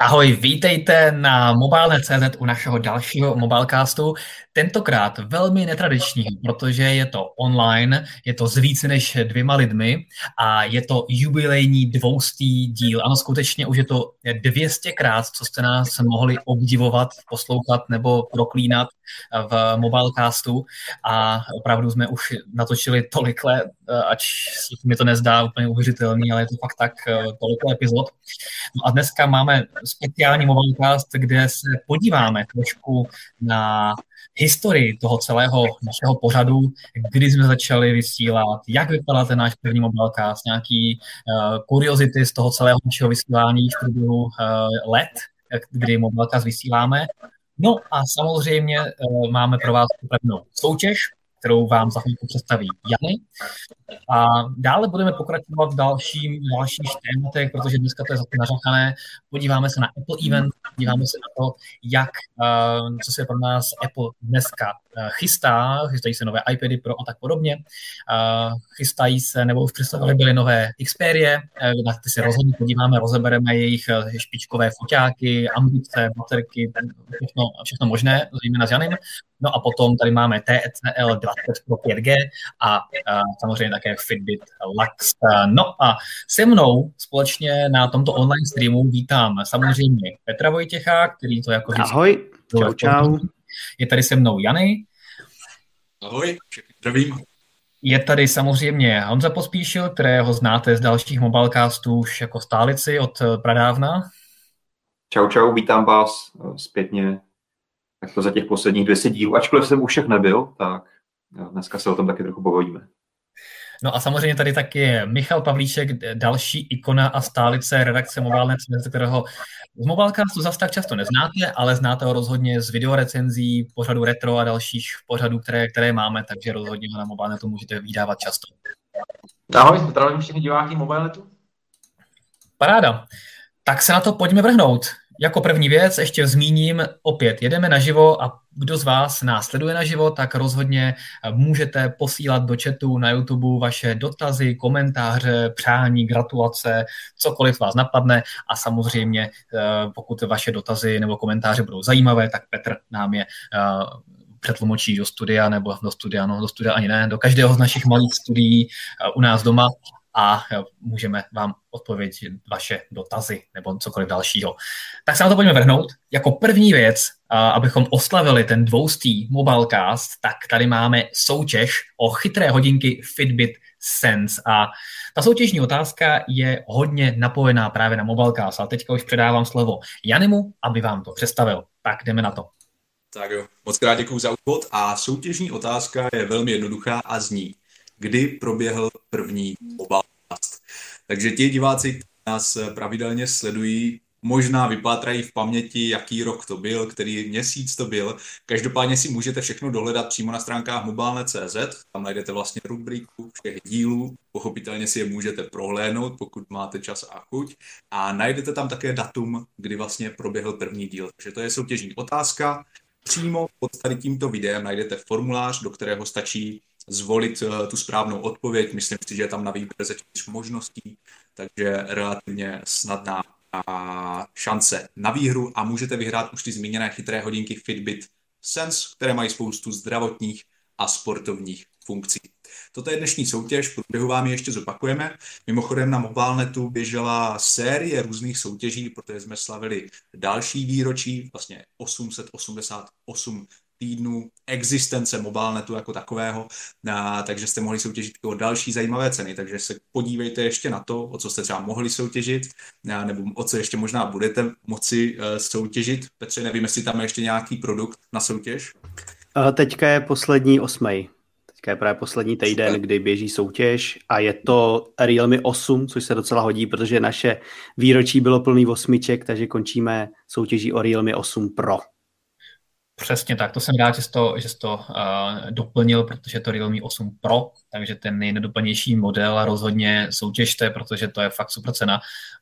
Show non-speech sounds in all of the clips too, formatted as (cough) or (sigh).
Ahoj, vítejte na Mobile.cz u našeho dalšího Mobilecastu. Tentokrát velmi netradičního, protože je to online, je to s více než dvěma lidmi a je to jubilejní dvoustý díl. Ano, skutečně už je to 200krát, co jste nás mohli obdivovat, poslouchat nebo proklínat v Mobilecastu a opravdu jsme už natočili tolik let, ač mi to nezdá úplně uvěřitelný, ale je to fakt tak tolik epizod. No a dneska máme speciální Mobilecast, kde se podíváme trošku na historii toho celého našeho pořadu, kdy jsme začali vysílat, jak vypadal ten náš první mobilecast, nějaký uh, kuriozity z toho celého našeho vysílání v průběhu uh, let, kdy mobilecast vysíláme. No a samozřejmě uh, máme pro vás připravenou soutěž, kterou vám za chvíli představí Jany. A dále budeme pokračovat v dalším, dalších tématech, protože dneska to je zase nařachané. Podíváme se na Apple Event, podíváme se na to, jak, uh, co se pro nás Apple dneska chystá, chystají se nové iPady Pro a tak podobně. Uh, chystají se, nebo už představili byly nové Xperia, uh, na ty se rozhodně podíváme, rozebereme jejich špičkové foťáky, ambice, baterky, všechno, všechno možné, zejména s Janem. No a potom tady máme TCL 20 Pro 5G a, a samozřejmě také Fitbit Lux. No a se mnou společně na tomto online streamu vítám samozřejmě Petra Vojtěcha, který to jako Ahoj, čau, čau. Je tady se mnou Jany. Ahoj, zdravím. Je tady samozřejmě Honza Pospíšil, kterého znáte z dalších mobilecastů už jako stálici od pradávna. Čau, čau, vítám vás zpětně tak to za těch posledních 200 dílů. Ačkoliv jsem u všech nebyl, tak dneska se o tom taky trochu povojíme. No a samozřejmě tady taky je Michal Pavlíček, další ikona a stálice redakce Mobilnet, kterého z Mobilecastu zase tak často neznáte, ale znáte ho rozhodně z videorecenzí, pořadu retro a dalších pořadů, které, které máme, takže rozhodně ho na Mobilnetu můžete vydávat často. Ahoj, zdravím všechny diváky Mobilnetu. Paráda. Tak se na to pojďme vrhnout. Jako první věc ještě zmíním, opět jedeme naživo a kdo z vás nás sleduje naživo, tak rozhodně můžete posílat do chatu na YouTube vaše dotazy, komentáře, přání, gratulace, cokoliv vás napadne. A samozřejmě eh, pokud vaše dotazy nebo komentáře budou zajímavé, tak Petr nám je eh, přetlumočí do studia, nebo do studia, no do studia ani ne, do každého z našich malých studií eh, u nás doma a můžeme vám odpovědět vaše dotazy nebo cokoliv dalšího. Tak se na to pojďme vrhnout. Jako první věc, abychom oslavili ten dvoustý mobilecast, tak tady máme soutěž o chytré hodinky Fitbit Sense. A ta soutěžní otázka je hodně napojená právě na mobilecast, ale teďka už předávám slovo Janimu, aby vám to představil. Tak jdeme na to. Tak jo, moc krát děkuji za úvod a soutěžní otázka je velmi jednoduchá a zní kdy proběhl první Mobilecast. Takže ti diváci, kteří nás pravidelně sledují, možná vypátrají v paměti, jaký rok to byl, který měsíc to byl. Každopádně si můžete všechno dohledat přímo na stránkách mobilne.cz, tam najdete vlastně rubriku všech dílů, pochopitelně si je můžete prohlédnout, pokud máte čas a chuť. A najdete tam také datum, kdy vlastně proběhl první díl. Takže to je soutěžní otázka. Přímo pod tady tímto videem najdete formulář, do kterého stačí zvolit eh, tu správnou odpověď. Myslím si, že je tam na výběr ze čtyř možností, takže relativně snadná šance na výhru a můžete vyhrát už ty zmíněné chytré hodinky Fitbit Sense, které mají spoustu zdravotních a sportovních funkcí. Toto je dnešní soutěž, v průběhu vám ji ještě zopakujeme. Mimochodem na Mobilenetu běžela série různých soutěží, protože jsme slavili další výročí, vlastně 888 týdnů existence mobilnetu jako takového, a, takže jste mohli soutěžit o další zajímavé ceny, takže se podívejte ještě na to, o co jste třeba mohli soutěžit, a, nebo o co ještě možná budete moci uh, soutěžit. Petře, nevím, jestli tam je ještě nějaký produkt na soutěž. Teďka je poslední osmej. Teďka je právě poslední týden, kdy běží soutěž a je to Realme 8, což se docela hodí, protože naše výročí bylo plný osmiček, takže končíme soutěží o Realme 8 Pro. Přesně tak, to jsem rád, že jsi to, že jsi to uh, doplnil, protože to Realme 8 Pro, takže ten nejnedoplnější model rozhodně soutěžte, protože to je fakt super cena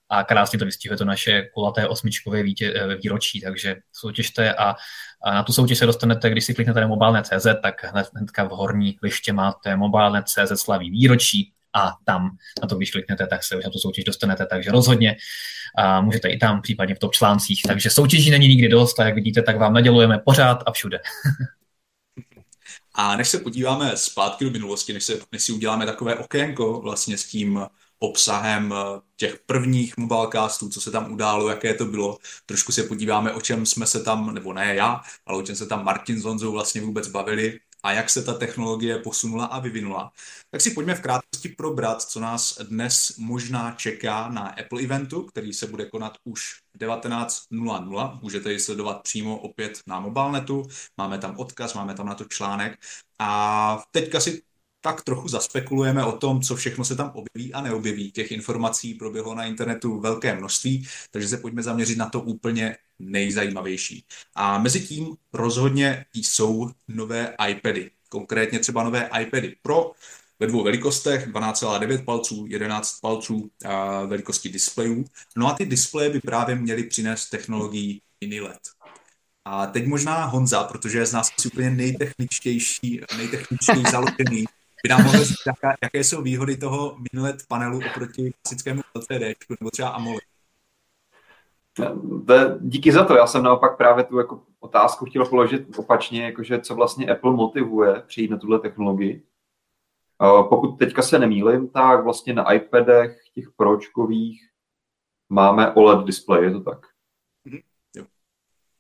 a krásně to vystihuje to naše kulaté osmičkové vítě, eh, výročí, takže soutěžte a, a na tu soutěž se dostanete, když si kliknete na mobilné.cz, tak hned, hnedka v horní liště máte mobilné.cz slaví výročí a tam na to, když kliknete, tak se už na tu soutěž dostanete, takže rozhodně a můžete i tam, případně v top článcích. Takže soutěží není nikdy dost a jak vidíte, tak vám nadělujeme pořád a všude. (laughs) A než se podíváme zpátky do minulosti, než, se, než si uděláme takové okénko vlastně s tím obsahem těch prvních mobilecastů, co se tam událo, jaké to bylo. Trošku se podíváme, o čem jsme se tam, nebo ne já, ale o čem se tam Martin s Honzou vlastně vůbec bavili a jak se ta technologie posunula a vyvinula. Tak si pojďme v krátkosti probrat, co nás dnes možná čeká na Apple eventu, který se bude konat už 19.00. Můžete ji sledovat přímo opět na mobilnetu. Máme tam odkaz, máme tam na to článek. A teďka si tak trochu zaspekulujeme o tom, co všechno se tam objeví a neobjeví. Těch informací proběhlo na internetu velké množství, takže se pojďme zaměřit na to úplně nejzajímavější. A mezi tím rozhodně jsou nové iPady. Konkrétně třeba nové iPady Pro ve dvou velikostech, 12,9 palců, 11 palců a velikosti displejů. No a ty displeje by právě měly přinést technologii mini LED. A teď možná Honza, protože je z nás asi úplně nejtechničtější, nejtechničtěji (laughs) založený, by nám mohl říct, jaké jsou výhody toho mini LED panelu oproti klasickému LCD nebo třeba AMOLED. Díky za to. Já jsem naopak právě tu jako otázku chtěl položit opačně, jakože co vlastně Apple motivuje přijít na tuhle technologii. Pokud teďka se nemýlim, tak vlastně na iPadech těch pročkových máme OLED display, je to tak? Mm-hmm.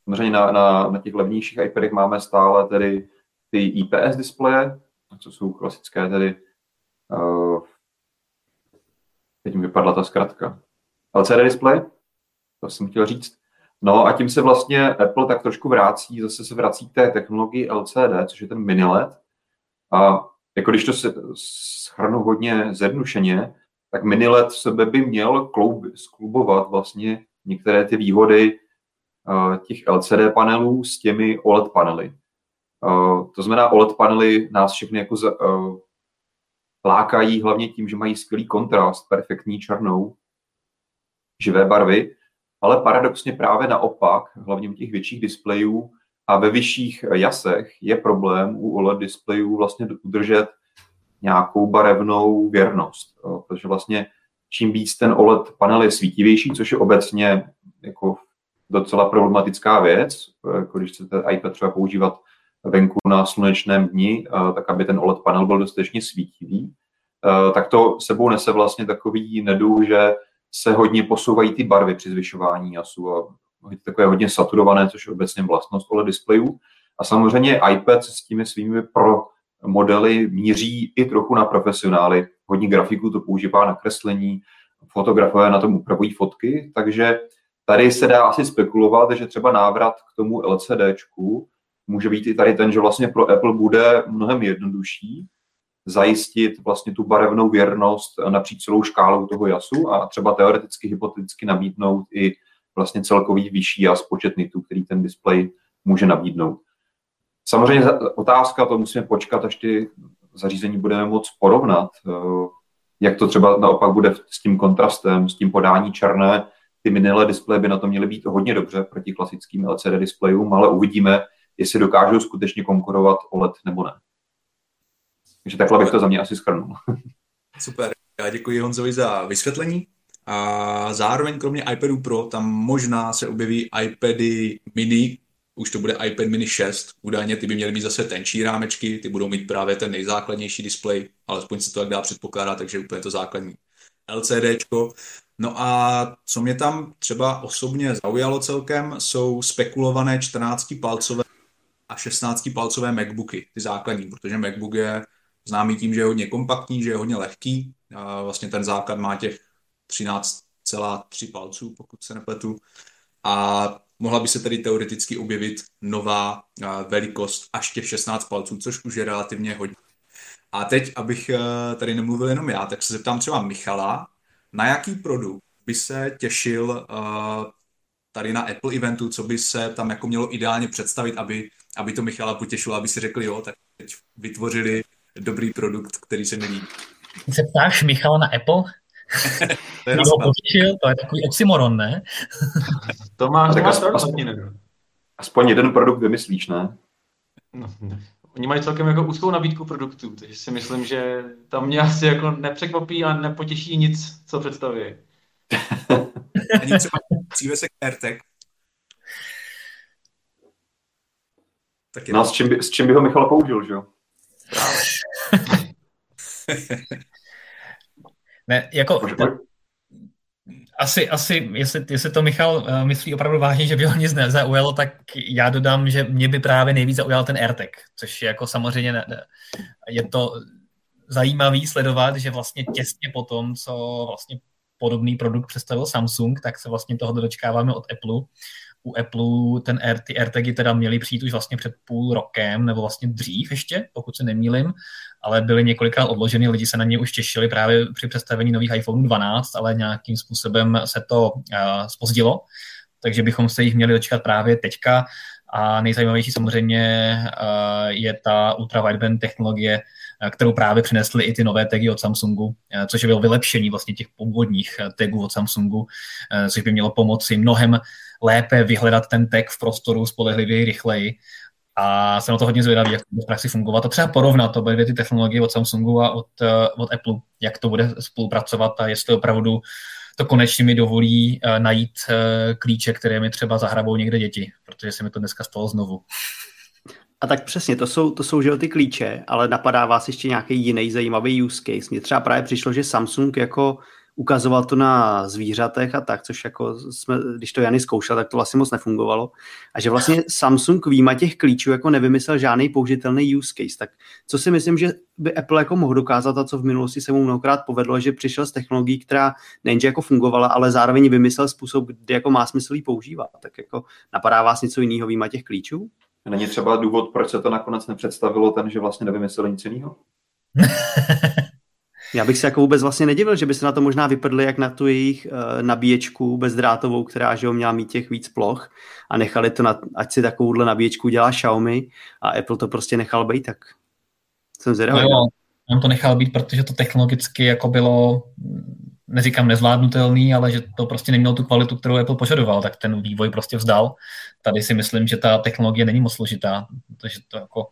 Samozřejmě na, na, na těch levnějších iPadech máme stále tedy ty IPS displeje, co jsou klasické tedy uh, teď mi vypadla ta zkratka. LCD display, to jsem chtěl říct. No a tím se vlastně Apple tak trošku vrací, zase se vrací k té technologii LCD, což je ten mini LED. A jako když to se schrnu hodně zjednušeně, tak mini LED v sebe by měl kloub, sklubovat vlastně některé ty výhody uh, těch LCD panelů s těmi OLED panely. Uh, to znamená, OLED panely nás všechny jako uh, lákají hlavně tím, že mají skvělý kontrast, perfektní černou, živé barvy, ale paradoxně právě naopak, hlavně u těch větších displejů a ve vyšších jasech je problém u OLED displejů vlastně udržet nějakou barevnou věrnost, protože vlastně čím víc ten OLED panel je svítivější, což je obecně jako docela problematická věc, jako když chcete iPad třeba používat venku na slunečném dni, tak aby ten OLED panel byl dostatečně svítivý, tak to sebou nese vlastně takový neduh, že se hodně posouvají ty barvy při zvyšování jasu a takové hodně saturované, což je obecně vlastnost OLED displejů. A samozřejmě iPad s těmi svými pro modely míří i trochu na profesionály. Hodně grafiků to používá na kreslení, fotografové na tom upravují fotky, takže tady se dá asi spekulovat, že třeba návrat k tomu LCDčku může být i tady ten, že vlastně pro Apple bude mnohem jednodušší zajistit vlastně tu barevnou věrnost napříč celou škálou toho jasu a třeba teoreticky, hypoteticky nabídnout i vlastně celkový vyšší jas počet nitů, který ten displej může nabídnout. Samozřejmě otázka, to musíme počkat, až ty zařízení budeme moct porovnat, eh, jak to třeba naopak bude s tím kontrastem, s tím podání černé. Ty minulé displeje by na to měly být hodně dobře proti klasickým LCD displejům, ale uvidíme, jestli dokážou skutečně konkurovat OLED nebo ne. Takže takhle bych to za mě asi schrnul. (laughs) Super, já děkuji Honzovi za vysvětlení. A zároveň kromě iPadu Pro tam možná se objeví iPady mini, už to bude iPad mini 6, údajně ty by měly mít zase tenčí rámečky, ty budou mít právě ten nejzákladnější displej, alespoň se to tak dá předpokládat, takže úplně to základní LCDčko. No a co mě tam třeba osobně zaujalo celkem, jsou spekulované 14-palcové a 16-palcové MacBooky, ty základní, protože MacBook je známý tím, že je hodně kompaktní, že je hodně lehký. A vlastně ten základ má těch 13,3 palců, pokud se nepletu. A mohla by se tedy teoreticky objevit nová velikost až těch 16 palců, což už je relativně hodně. A teď, abych e, tady nemluvil jenom já, tak se zeptám třeba Michala, na jaký produkt by se těšil e, tady na Apple eventu, co by se tam jako mělo ideálně představit, aby, aby to Michala potěšilo, aby si řekli, jo, tak teď vytvořili dobrý produkt, který se mi líbí. Se ptáš Michala na Apple? (laughs) to, je potěšil, to je takový oxymoron, ne? to má, tak aspoň, aspoň, aspoň jeden produkt vymyslíš, ne? No, Oni mají celkem jako úzkou nabídku produktů, takže si myslím, že tam mě asi jako nepřekvapí a nepotěší nic, co představí. (laughs) Ani třeba přívesek AirTag. Taky no, s čím, by, s čím by ho Michal použil, že jo? Ne, jako... Asi, asi jestli, jestli to Michal uh, myslí opravdu vážně, že by ho nic nezaujalo, tak já dodám, že mě by právě nejvíc zaujal ten AirTag, což je jako samozřejmě ne, je to zajímavý sledovat, že vlastně těsně po tom, co vlastně podobný produkt představil Samsung, tak se vlastně toho dočkáváme od Apple. U Apple ten R, ty AirTagy teda měly přijít už vlastně před půl rokem, nebo vlastně dřív ještě, pokud se nemýlim, ale byly několikrát odloženy, lidi se na ně už těšili právě při představení nových iPhone 12, ale nějakým způsobem se to uh, spozdilo, takže bychom se jich měli dočkat právě teďka. A nejzajímavější samozřejmě uh, je ta ultra wideband technologie, kterou právě přinesly i ty nové tagy od Samsungu, uh, což je bylo vylepšení vlastně těch původních tagů od Samsungu, což by mělo pomoci mnohem lépe vyhledat ten tag v prostoru spolehlivěji, rychleji a jsem na to hodně zvědavý, jak to bude v praxi fungovat. A třeba porovnat to bude ty technologie od Samsungu a od, od Apple, jak to bude spolupracovat a jestli opravdu to konečně mi dovolí najít klíče, které mi třeba zahrabou někde děti, protože se mi to dneska stalo znovu. A tak přesně, to jsou, to jsou že ty klíče, ale napadá vás ještě nějaký jiný zajímavý use case. Mně třeba právě přišlo, že Samsung jako ukazoval to na zvířatech a tak, což jako jsme, když to Jany zkoušel, tak to vlastně moc nefungovalo. A že vlastně Samsung výjima těch klíčů jako nevymyslel žádný použitelný use case. Tak co si myslím, že by Apple jako mohl dokázat a co v minulosti se mu mnohokrát povedlo, že přišel s technologií, která nejenže jako fungovala, ale zároveň vymyslel způsob, kdy jako má smysl ji používat. Tak jako napadá vás něco jiného výjima těch klíčů? Není třeba důvod, proč se to nakonec nepředstavilo ten, že vlastně nevymyslel nic jiného? Já bych se jako vůbec vlastně nedivil, že by se na to možná vypadli jak na tu jejich uh, nabíječku bezdrátovou, která že ho měla mít těch víc ploch a nechali to, na, ať si takovouhle nabíječku dělá Xiaomi a Apple to prostě nechal být, tak jsem zvědavý. No jo, on to nechal být, protože to technologicky jako bylo, neříkám nezvládnutelný, ale že to prostě nemělo tu kvalitu, kterou Apple požadoval, tak ten vývoj prostě vzdal. Tady si myslím, že ta technologie není moc složitá, protože to jako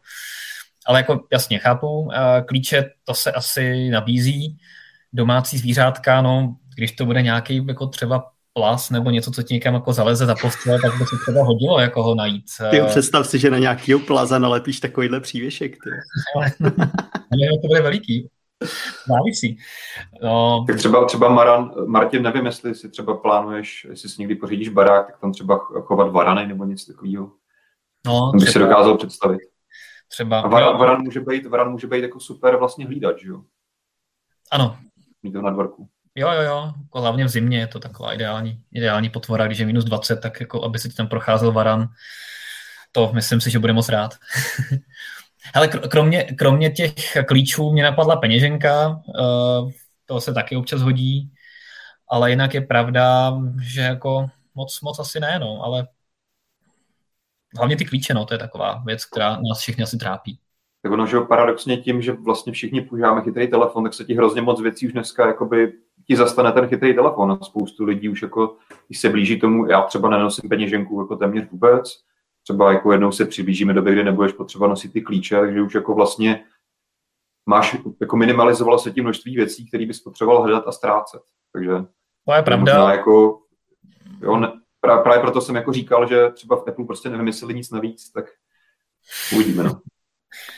ale jako jasně chápu, klíče to se asi nabízí, domácí zvířátka, no, když to bude nějaký jako třeba plas nebo něco, co ti někam jako zaleze za postel, tak by se třeba hodilo jako ho najít. Ty představ si, že na nějakýho plaza nalepíš takovýhle přívěšek. Ty. (laughs) Ale to bude veliký. (laughs) Závisí. No. Tak třeba, třeba Maran, Martin, nevím, jestli si třeba plánuješ, jestli si někdy pořídíš barák, tak tam třeba chovat varany nebo něco takového. No, bych si dokázal představit. Třeba, a varan, varan, může být, varan může být jako super vlastně hlídač, jo? Ano. Mít to na dvorku. Jo, jo, jo, jako hlavně v zimě je to taková ideální, ideální potvora, když je minus 20, tak jako aby si tam procházel varan, to myslím si, že bude moc rád. (laughs) Ale kromě, kromě těch klíčů mě napadla peněženka, uh, to se taky občas hodí, ale jinak je pravda, že jako moc, moc asi ne, no, ale hlavně ty klíče, no, to je taková věc, která nás všechny asi trápí. Tak ono, že paradoxně tím, že vlastně všichni používáme chytrý telefon, tak se ti hrozně moc věcí už dneska jakoby ti zastane ten chytrý telefon spoustu lidí už jako, když se blíží tomu, já třeba nenosím peněženku jako téměř vůbec, třeba jako jednou se přiblížíme do kdy nebudeš potřeba nosit ty klíče, takže už jako vlastně máš, jako minimalizovalo se tím množství věcí, které bys potřeboval hledat a ztrácet. Takže to je pravda. Jako, jo, ne, právě proto jsem jako říkal, že třeba v Apple prostě nevymysleli nic navíc, tak uvidíme, no.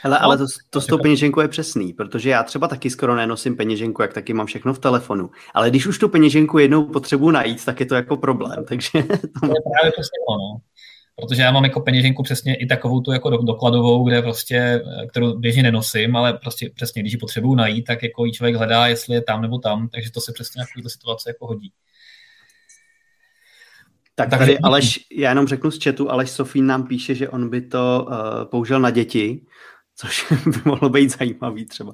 Hele, ale to, to s tou peněženkou je přesný, protože já třeba taky skoro nenosím peněženku, jak taky mám všechno v telefonu. Ale když už tu peněženku jednou potřebuji najít, tak je to jako problém. Takže to... to je právě to no. Protože já mám jako peněženku přesně i takovou tu jako dokladovou, kde prostě, kterou běžně nenosím, ale prostě přesně, když ji potřebuju najít, tak jako ji člověk hledá, jestli je tam nebo tam, takže to se přesně na takovéto situace jako hodí. Tak tady Aleš, já jenom řeknu z chatu, Aleš Sofín nám píše, že on by to uh, použil na děti, což (laughs) by mohlo být zajímavý třeba.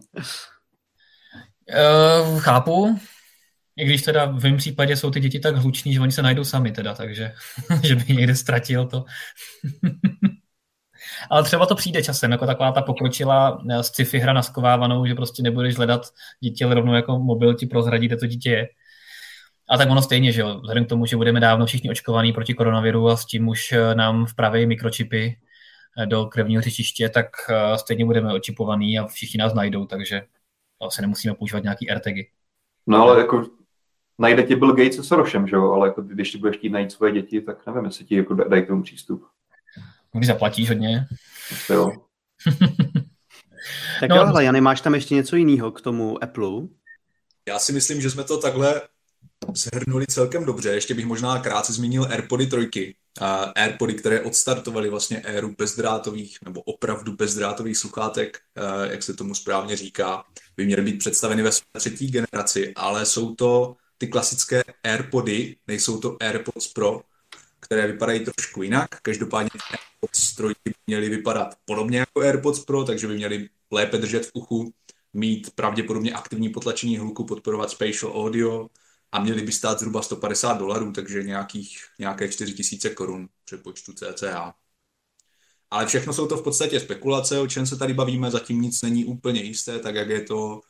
Uh, chápu, i když teda v mém případě jsou ty děti tak hluční, že oni se najdou sami teda, takže (laughs) že by někde ztratil to. (laughs) Ale třeba to přijde časem, jako taková ta pokročila eh, sci-fi hra naskovávanou, že prostě nebudeš hledat dítě, ale rovnou jako mobil ti prozradí, kde to dítě je. A tak ono stejně, že jo, vzhledem k tomu, že budeme dávno všichni očkovaní proti koronaviru a s tím už eh, nám vpraví mikročipy, do krevního řečiště, tak stejně budeme očipovaný a všichni nás najdou, takže asi nemusíme používat nějaký RTGy. No ale jako najde ti Bill Gates se Sorosem, že jo, ale jako, když ti budeš chtít najít svoje děti, tak nevím, jestli ti jako dají k tomu přístup. Když zaplatíš hodně. Jo. tak no, jo, ale Jany, máš tam ještě něco jiného k tomu Apple? Já si myslím, že jsme to takhle zhrnuli celkem dobře. Ještě bych možná krátce zmínil AirPody trojky. AirPody, které odstartovaly vlastně éru bezdrátových nebo opravdu bezdrátových sluchátek, jak se tomu správně říká, by měly být představeny ve své třetí generaci, ale jsou to ty klasické AirPody, nejsou to AirPods Pro, které vypadají trošku jinak. Každopádně AirPods by měly vypadat podobně jako AirPods Pro, takže by měly lépe držet v uchu, mít pravděpodobně aktivní potlačení hluku, podporovat spatial audio, a měly by stát zhruba 150 dolarů, takže nějakých, nějaké 4000 korun přepočtu CCA. Ale všechno jsou to v podstatě spekulace, o čem se tady bavíme, zatím nic není úplně jisté, tak jak je to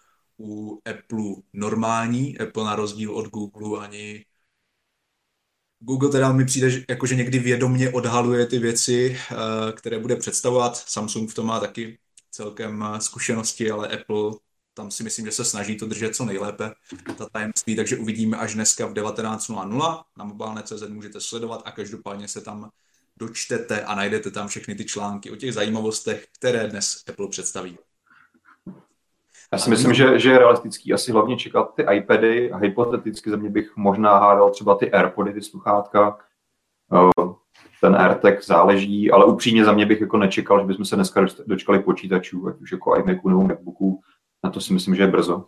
u Apple normální. Apple na rozdíl od Google ani Google teda mi přijde, jako že někdy vědomně odhaluje ty věci, eh, které bude představovat. Samsung v tom má taky celkem eh, zkušenosti, ale Apple tam si myslím, že se snaží to držet co nejlépe, ta tajemství, takže uvidíme až dneska v 19.00. Na mobilne.cz můžete sledovat a každopádně se tam dočtete a najdete tam všechny ty články o těch zajímavostech, které dnes Apple představí. Já si myslím, že, že je realistický asi hlavně čekat ty iPady a hypoteticky za mě bych možná hádal třeba ty AirPody, ty sluchátka. Ten AirTag záleží, ale upřímně za mě bych jako nečekal, že bychom se dneska dočkali počítačů, ať už jako iMacu nebo MacBooku, na to si myslím, že je brzo.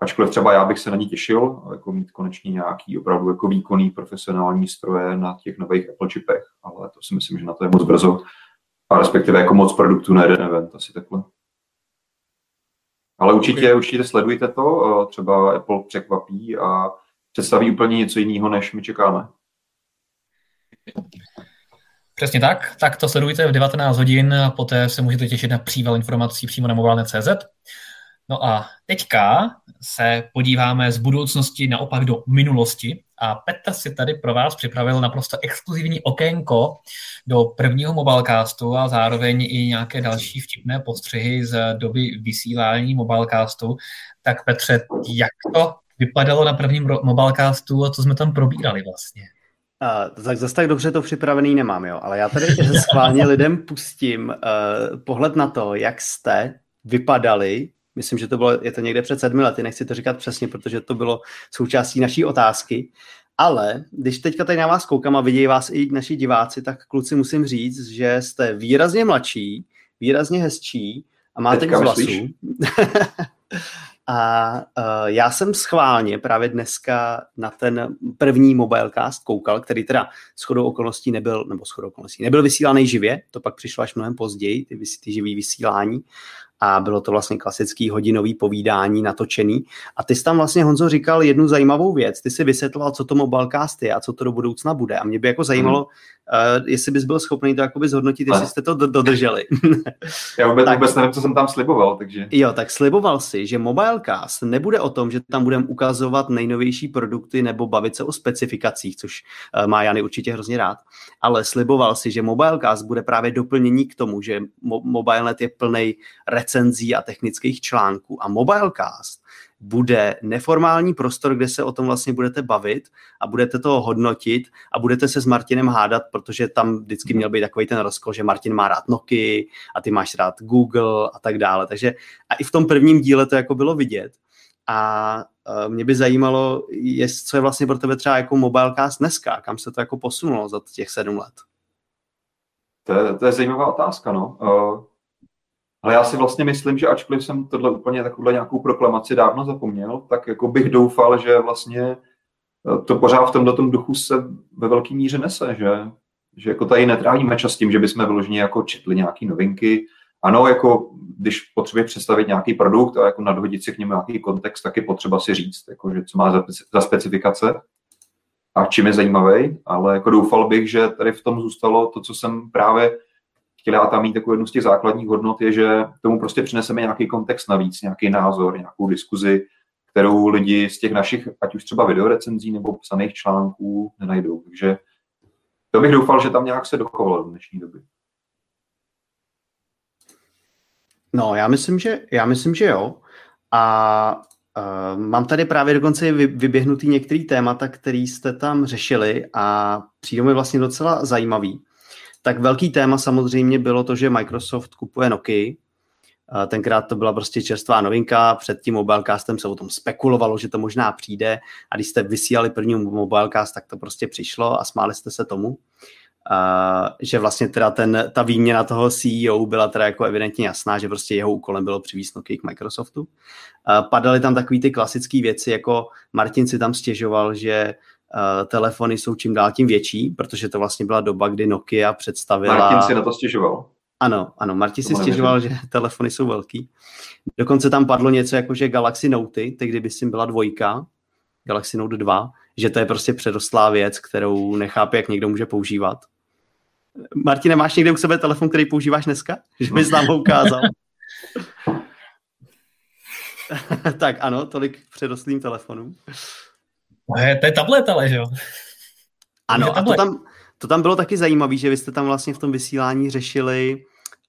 Ačkoliv třeba já bych se na ní těšil, jako mít konečně nějaký opravdu jako výkonný profesionální stroje na těch nových Apple chipech, ale to si myslím, že na to je moc brzo. A respektive jako moc produktů na jeden event, asi takhle. Ale určitě, okay. určitě sledujte to, třeba Apple překvapí a představí úplně něco jiného, než my čekáme. Přesně tak, tak to sledujte v 19 hodin, poté se můžete těšit na příval informací přímo na mobilne.cz. No a teďka se podíváme z budoucnosti naopak do minulosti a Petr si tady pro vás připravil naprosto exkluzivní okénko do prvního mobilecastu a zároveň i nějaké další vtipné postřehy z doby vysílání mobilecastu. Tak Petře, jak to vypadalo na prvním mobilecastu a co jsme tam probírali vlastně? Uh, tak zase tak dobře to připravený nemám, jo, ale já tady (laughs) schválně lidem pustím uh, pohled na to, jak jste vypadali, myslím, že to bylo, je to někde před sedmi lety, nechci to říkat přesně, protože to bylo součástí naší otázky, ale když teďka tady na vás koukám a vidějí vás i naši diváci, tak kluci musím říct, že jste výrazně mladší, výrazně hezčí a máte víc vlasů. (laughs) A uh, já jsem schválně právě dneska na ten první mobilecast koukal, který teda shodou okolností nebyl, nebo shodou okolností nebyl vysílaný živě, to pak přišlo až mnohem později, ty, ty živý vysílání, a bylo to vlastně klasický hodinový povídání natočený. A ty jsi tam vlastně, Honzo, říkal jednu zajímavou věc. Ty si vysvětloval, co to Mobilecast je a co to do budoucna bude. A mě by jako zajímalo, hmm. uh, jestli bys byl schopný to jakoby zhodnotit, jestli jste to dodrželi. Já vůbec, tak, vůbec nevím, co jsem tam sliboval. Takže... Jo, tak sliboval si, že Mobilecast nebude o tom, že tam budeme ukazovat nejnovější produkty nebo bavit se o specifikacích, což uh, má Jany určitě hrozně rád, ale sliboval si, že Mobilecast bude právě doplnění k tomu, že mo- MobileNet je plný recenzí a technických článků. A Mobilecast bude neformální prostor, kde se o tom vlastně budete bavit a budete to hodnotit a budete se s Martinem hádat, protože tam vždycky měl být takový ten rozkol, že Martin má rád Nokia a ty máš rád Google a tak dále. Takže a i v tom prvním díle to jako bylo vidět. A mě by zajímalo, jest, co je vlastně pro tebe třeba jako Mobilecast dneska, kam se to jako posunulo za těch sedm let. To je, to je zajímavá otázka, no. Uh, ale já si vlastně myslím, že ačkoliv jsem tohle úplně takovou nějakou proklamaci dávno zapomněl, tak jako bych doufal, že vlastně eh, to pořád v tomto duchu se ve velké míře nese, že, že jako tady netrávíme čas tím, že bychom vyloženě jako četli nějaké novinky. Ano, jako když potřebuje představit nějaký produkt a jako nadhodit si k němu nějaký kontext, tak je potřeba si říct, jako, že co má za, za specifikace a čím je zajímavý, ale jako doufal bych, že tady v tom zůstalo to, co jsem právě chtěla tam mít takovou jednu z těch základních hodnot, je, že tomu prostě přineseme nějaký kontext navíc, nějaký názor, nějakou diskuzi, kterou lidi z těch našich, ať už třeba videorecenzí nebo psaných článků, nenajdou. Takže to bych doufal, že tam nějak se dochovalo do dnešní doby. No, já myslím, že, já myslím, že jo. A uh, mám tady právě dokonce vy, vyběhnutý některý témata, který jste tam řešili a přijde mi vlastně docela zajímavý. Tak velký téma samozřejmě bylo to, že Microsoft kupuje Nokia. Tenkrát to byla prostě čerstvá novinka, před tím mobilecastem se o tom spekulovalo, že to možná přijde a když jste vysílali první mobilecast, tak to prostě přišlo a smáli jste se tomu. Že vlastně teda ten, ta výměna toho CEO byla teda jako evidentně jasná, že prostě jeho úkolem bylo přivízt Nokia k Microsoftu. Padaly tam takový ty klasické věci, jako Martin si tam stěžoval, že telefony jsou čím dál tím větší, protože to vlastně byla doba, kdy Nokia představila... Martin si na to stěžoval. Ano, ano, Martin si stěžoval, že (laughs) telefony jsou velký. Dokonce tam padlo něco jako, že Galaxy Note, tehdy by si byla dvojka, Galaxy Note 2, že to je prostě předostlá věc, kterou nechápe, jak někdo může používat. Martine, máš někde u sebe telefon, který používáš dneska? (laughs) Že bys nám ho ukázal. (laughs) tak ano, tolik předostlým telefonům. To je, to je tablet, ale že jo? Ano, a to tam, to tam bylo taky zajímavé, že vy jste tam vlastně v tom vysílání řešili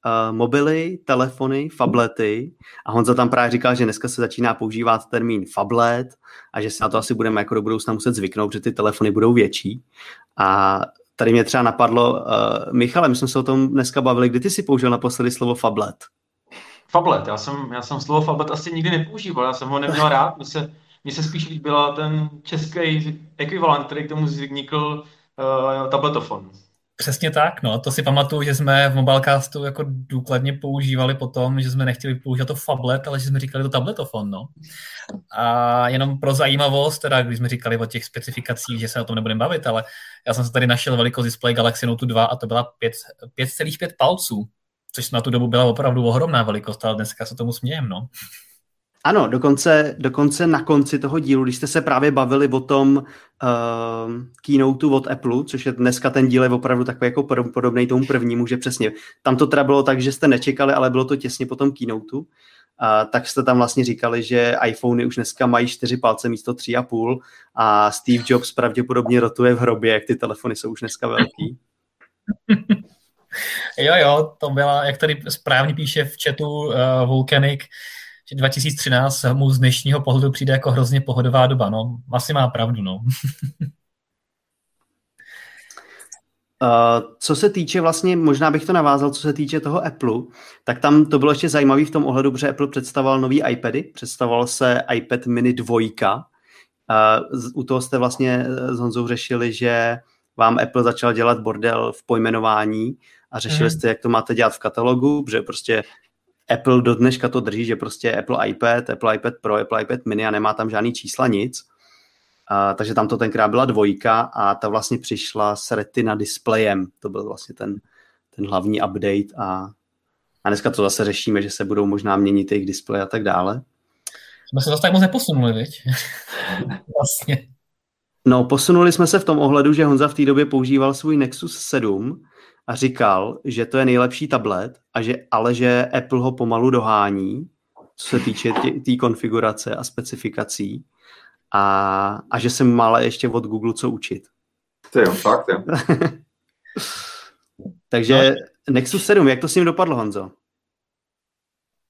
uh, mobily, telefony, fablety a Honza tam právě říkal, že dneska se začíná používat termín fablet a že si na to asi budeme jako do budoucna muset zvyknout, že ty telefony budou větší a tady mě třeba napadlo, uh, Michale, my jsme se o tom dneska bavili, kdy ty si použil naposledy slovo fablet? Fablet, já jsem, já jsem slovo fablet asi nikdy nepoužíval, já jsem ho neměl rád, mně se, mně se spíš líbila ten český ekvivalent, který k tomu vznikl uh, tabletofon. Přesně tak, no. To si pamatuju, že jsme v Mobilecastu jako důkladně používali potom, že jsme nechtěli používat to fablet, ale že jsme říkali to tabletofon, no. A jenom pro zajímavost, teda když jsme říkali o těch specifikacích, že se o tom nebudeme bavit, ale já jsem se tady našel velikost displeje Galaxy Note 2 a to byla 5,5 palců, což na tu dobu byla opravdu ohromná velikost, ale dneska se tomu smějem, no. Ano, dokonce, dokonce na konci toho dílu, když jste se právě bavili o tom uh, keynoteu od Apple, což je dneska ten díl je opravdu takový jako podobný tomu prvnímu, že přesně, tam to teda bylo tak, že jste nečekali, ale bylo to těsně po tom keynoteu, uh, tak jste tam vlastně říkali, že iPhony už dneska mají čtyři palce místo tři a půl a Steve Jobs pravděpodobně rotuje v hrobě, jak ty telefony jsou už dneska velký. (laughs) jo, jo, to byla, jak tady správně píše v chatu uh, Volcanic, 2013 mu z dnešního pohledu přijde jako hrozně pohodová doba. No, asi má pravdu, no. Uh, (laughs) co se týče vlastně, možná bych to navázal, co se týče toho Apple, tak tam to bylo ještě zajímavé v tom ohledu, protože Apple představoval nový iPady, představoval se iPad mini 2. Uh, u toho jste vlastně s Honzou řešili, že vám Apple začal dělat bordel v pojmenování a řešili mm. jste, jak to máte dělat v katalogu, protože prostě Apple do dneška to drží, že prostě Apple iPad, Apple iPad Pro, Apple iPad mini a nemá tam žádný čísla, nic. A, takže tam to tenkrát byla dvojka a ta vlastně přišla s retina displejem. To byl vlastně ten, ten hlavní update a, a dneska to zase řešíme, že se budou možná měnit jejich displeje a tak dále. Jsme se zase tak moc neposunuli, viď? (laughs) vlastně. No, posunuli jsme se v tom ohledu, že Honza v té době používal svůj Nexus 7 a říkal, že to je nejlepší tablet, a že, ale že Apple ho pomalu dohání, co se týče té konfigurace a specifikací a, a že se má ale ještě od Google co učit. To jo, fakt jo. (laughs) Takže no. Nexus 7, jak to s ním dopadlo, Honzo?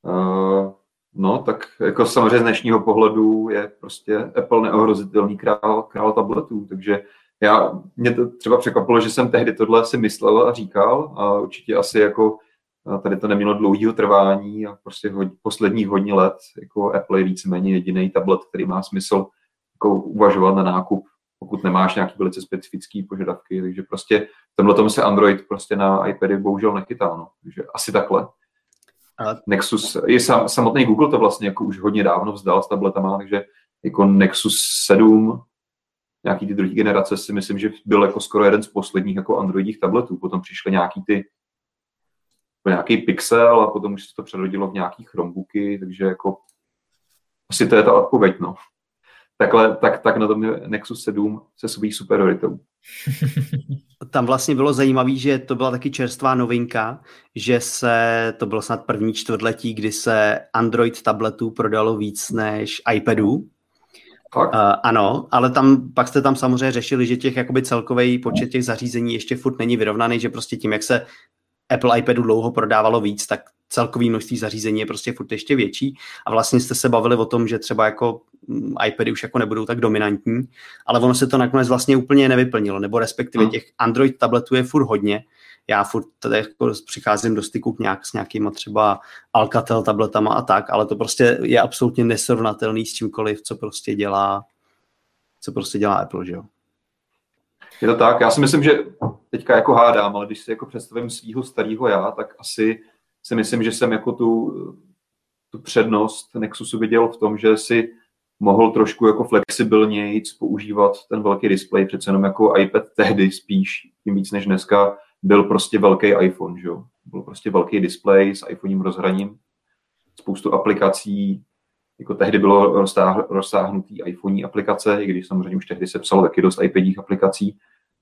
Uh, no, tak jako samozřejmě z dnešního pohledu je prostě Apple neohrozitelný král, král tabletů, takže já, mě to třeba překvapilo, že jsem tehdy tohle si myslel a říkal a určitě asi jako tady to nemělo dlouhého trvání a prostě hod, posledních hodně let jako Apple je víceméně jediný tablet, který má smysl jako uvažovat na nákup, pokud nemáš nějaký velice specifický požadavky, takže prostě tomhle tomu se Android prostě na iPady bohužel nechytá, no. takže asi takhle. A... Nexus, je sam, samotný Google to vlastně jako už hodně dávno vzdal s tabletama, takže jako Nexus 7 nějaký ty druhé generace si myslím, že byl jako skoro jeden z posledních jako androidních tabletů. Potom přišly nějaký ty nějaký pixel a potom už se to přerodilo v nějaký Chromebooky, takže jako asi to je ta odpověď, no. Takhle, tak, tak na tom je Nexus 7 se svou superioritou. (laughs) Tam vlastně bylo zajímavé, že to byla taky čerstvá novinka, že se, to bylo snad první čtvrtletí, kdy se Android tabletů prodalo víc než iPadů, Uh, ano, ale tam pak jste tam samozřejmě řešili, že těch jakoby celkový počet těch zařízení ještě furt není vyrovnaný, že prostě tím, jak se Apple iPadu dlouho prodávalo víc, tak celkový množství zařízení je prostě furt ještě větší a vlastně jste se bavili o tom, že třeba jako mm, iPady už jako nebudou tak dominantní, ale ono se to nakonec vlastně úplně nevyplnilo, nebo respektive hmm. těch Android tabletů je furt hodně. Já furt tady jako přicházím do styku nějak, s nějakýma třeba Alcatel tabletama a tak, ale to prostě je absolutně nesrovnatelný s čímkoliv, co prostě dělá co prostě dělá Apple, že jo. Je to tak, já si myslím, že teďka jako hádám, ale když si jako představím svého starého já, tak asi si myslím, že jsem jako tu, tu přednost Nexusu viděl v tom, že si mohl trošku jako flexibilněji používat ten velký displej, přece jenom jako iPad tehdy spíš, tím víc než dneska, byl prostě velký iPhone, že jo? Byl prostě velký displej s iPhonením rozhraním, spoustu aplikací, jako tehdy bylo roztáh, rozsáhnutý iPhone aplikace, i když samozřejmě už tehdy se psalo taky dost iPadích aplikací.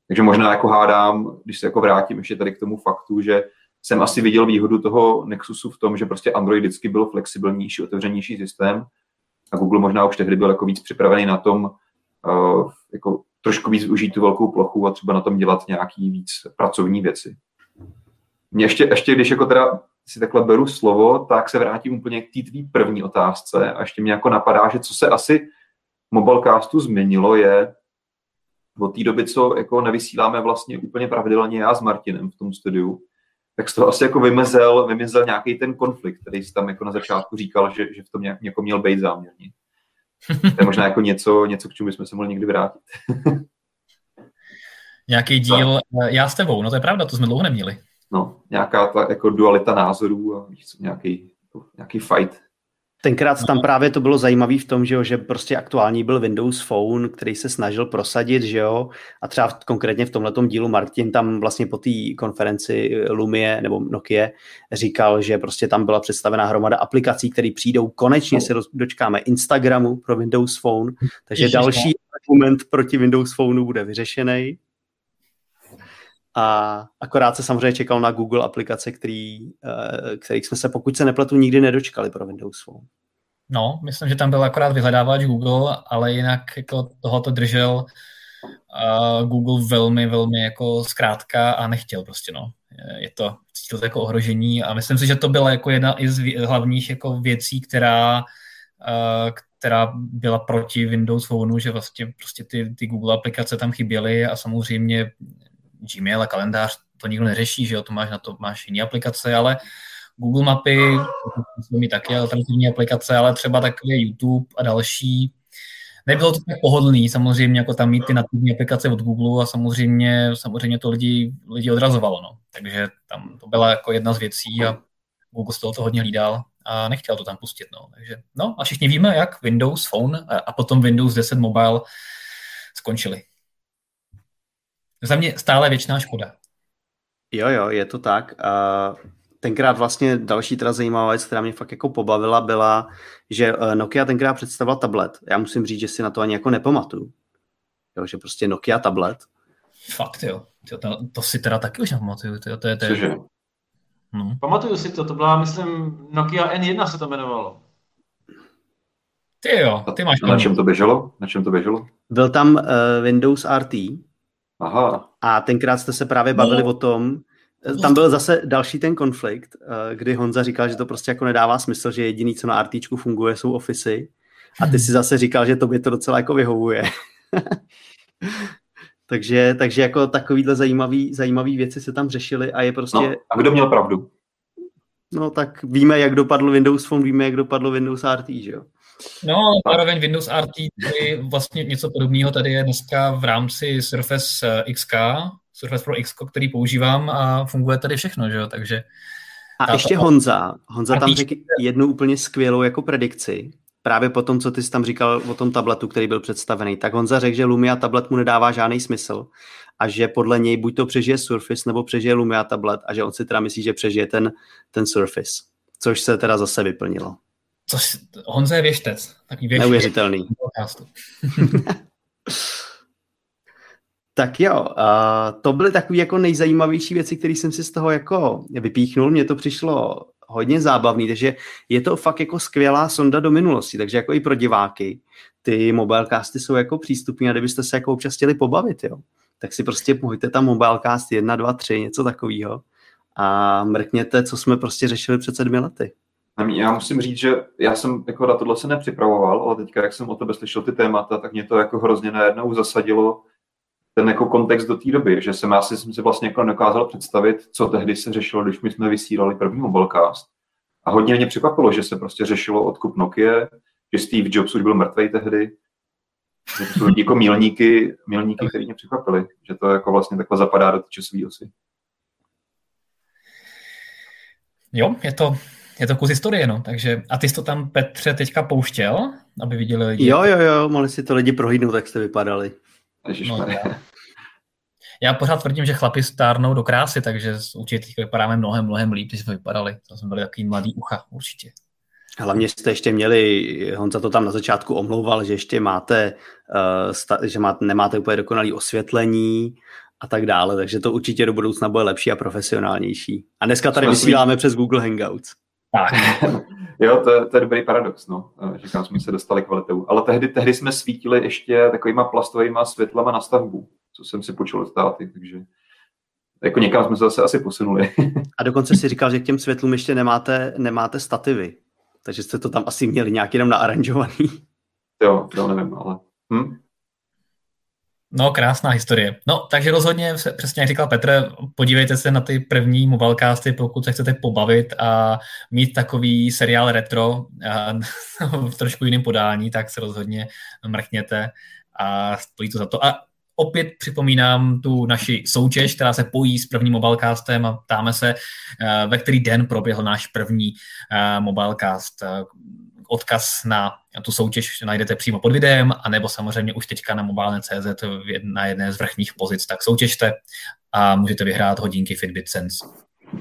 Takže možná jako hádám, když se jako vrátím ještě tady k tomu faktu, že jsem asi viděl výhodu toho Nexusu v tom, že prostě Android vždycky byl flexibilnější, otevřenější systém a Google možná už tehdy byl jako víc připravený na tom, jako trošku víc užít tu velkou plochu a třeba na tom dělat nějaký víc pracovní věci. Mě ještě, ještě když jako teda si takhle beru slovo, tak se vrátím úplně k té tvý první otázce a ještě mě jako napadá, že co se asi Mobilecastu změnilo je od té doby, co jako nevysíláme vlastně úplně pravidelně já s Martinem v tom studiu, tak z toho asi jako vymezel, vymezel nějaký ten konflikt, který jsi tam jako na začátku říkal, že, že v tom nějak, jako měl být záměrně. (laughs) To je možná jako něco, něco, k čemu bychom se mohli někdy vrátit. (laughs) Nějaký díl, tak. já s tebou, no to je pravda, to jsme dlouho neměli no, nějaká ta jako dualita názorů a nějaký, nějaký fight. Tenkrát tam právě to bylo zajímavé v tom, že, jo, že prostě aktuální byl Windows Phone, který se snažil prosadit, že jo, a třeba v, konkrétně v tomhle dílu Martin tam vlastně po té konferenci Lumie nebo Nokia říkal, že prostě tam byla představená hromada aplikací, které přijdou, konečně se dočkáme Instagramu pro Windows Phone, takže Ježiš, další argument proti Windows Phoneu bude vyřešený. A akorát se samozřejmě čekal na Google aplikace, který, eh, kterých jsme se, pokud se nepletu, nikdy nedočkali pro Windows Phone. No, myslím, že tam byl akorát vyhledávač Google, ale jinak jako tohoto držel uh, Google velmi, velmi jako zkrátka a nechtěl prostě, no. Je to, cítil to jako ohrožení a myslím si, že to byla jako jedna z hlavních jako věcí, která, uh, která byla proti Windows Phoneu, že vlastně prostě ty, ty Google aplikace tam chyběly a samozřejmě Gmail a kalendář to nikdo neřeší, že jo, to máš na to, máš jiné aplikace, ale Google mapy, to mi taky alternativní aplikace, ale třeba takové YouTube a další. Nebylo to tak pohodlný, samozřejmě, jako tam mít ty nativní aplikace od Google a samozřejmě, samozřejmě to lidi, lidi odrazovalo, no. Takže tam to byla jako jedna z věcí a Google z toho to hodně hlídal a nechtěl to tam pustit, no. Takže, no a všichni víme, jak Windows Phone a potom Windows 10 Mobile skončili. Za mě stále věčná škoda. Jo, jo, je to tak. A tenkrát vlastně další teda zajímavá věc, která mě fakt jako pobavila, byla, že eh, Nokia tenkrát představila tablet. Já musím říct, že si na to ani jako nepamatuju. Jo, že prostě Nokia tablet. Fakt jo. To, to, to si teda taky už nepamatuju. To, to, je, to je... No. Pamatuju si to, to byla, myslím, Nokia N1 se to jmenovalo. Ty jo, ty máš. Na čem to běželo? Na čem to běželo? Byl tam uh, Windows RT, Aha. A tenkrát jste se právě bavili no. o tom, tam byl zase další ten konflikt, eh, kdy Honza říkal, že to prostě jako nedává smysl, že jediný, co na RTčku funguje, jsou ofisy. A ty si zase říkal, že tobě to docela jako vyhovuje. (laughs) takže, takže jako takovýhle zajímavý, zajímavý věci se tam řešily a je prostě... No, a kdo měl pravdu? No tak víme, jak dopadl Windows Phone, víme, jak dopadl Windows RT, že jo? No, zároveň Windows RT vlastně něco podobného tady je dneska v rámci Surface eh, XK, Surface Pro X, který používám a funguje tady všechno, že jo, takže... A ještě. Honza, Honza tam řekl jednu úplně skvělou jako predikci, právě po tom, co ty jsi tam říkal o tom tabletu, který byl představený, tak Honza řekl, že Lumia tablet mu nedává žádný smysl a že podle něj buď to přežije Surface nebo přežije Lumia tablet a že on si teda myslí, že přežije ten, ten Surface, což se teda zase vyplnilo. Což Honza je věštec. Takový věštec. Neuvěřitelný. (laughs) tak jo, uh, to byly takové jako nejzajímavější věci, které jsem si z toho jako vypíchnul. Mně to přišlo hodně zábavný, takže je to fakt jako skvělá sonda do minulosti, takže jako i pro diváky ty mobilecasty jsou jako přístupní a kdybyste se jako občas chtěli pobavit, jo, tak si prostě pojďte tam mobilecast 1, 2, 3, něco takového a mrkněte, co jsme prostě řešili před sedmi lety. Já musím říct, že já jsem jako na tohle se nepřipravoval, ale teďka, jak jsem o tebe slyšel ty témata, tak mě to jako hrozně najednou zasadilo ten jako kontext do té doby, že jsem asi jsem si vlastně jako dokázal představit, co tehdy se řešilo, když my jsme vysílali první mobilecast. A hodně mě překvapilo, že se prostě řešilo odkup Nokia, že Steve Jobs už byl mrtvý tehdy, že to jsou jako milníky, milníky, které mě překvapily, že to jako vlastně takhle zapadá do té časové osy. Jo, je to, je to kus historie, no. Takže, a ty jsi to tam, Petře, teďka pouštěl, aby viděli lidi? Jo, jo, jo, mohli si to lidi prohlídnout, jak jste vypadali. No, já, já pořád tvrdím, že chlapi stárnou do krásy, takže určitě vypadáme mnohem, mnohem líp, když jsme vypadali. To jsme byli takový mladý ucha, určitě. Hlavně jste ještě měli, Honza to tam na začátku omlouval, že ještě máte, uh, sta, že máte, nemáte úplně dokonalý osvětlení a tak dále, takže to určitě do budoucna bude lepší a profesionálnější. A dneska tady vysíláme přes Google Hangouts. Tak. (laughs) jo, to, to je dobrý paradox, no. že kam jsme se dostali kvalitou. Ale tehdy, tehdy jsme svítili ještě takovýma plastovými světlama na stavbu, co jsem si počul od táty, takže jako někam jsme se zase asi posunuli. (laughs) a dokonce si říkal, že k těm světlům ještě nemáte, nemáte stativy, takže jste to tam asi měli nějak jenom naaranžovaný. Jo, to nevím, ale... Hm? No, krásná historie. No, takže rozhodně, přesně jak říkal Petr, podívejte se na ty první mobilecasty, pokud se chcete pobavit a mít takový seriál retro (laughs) v trošku jiném podání, tak se rozhodně mrkněte a stojí to za to. A opět připomínám tu naši soutěž, která se pojí s prvním mobilecastem a ptáme se, ve který den proběhl náš první mobilecast odkaz na tu soutěž najdete přímo pod videem, anebo samozřejmě už teďka na mobilne.cz na jedné z vrchních pozic, tak soutěžte a můžete vyhrát hodinky Fitbit Sense.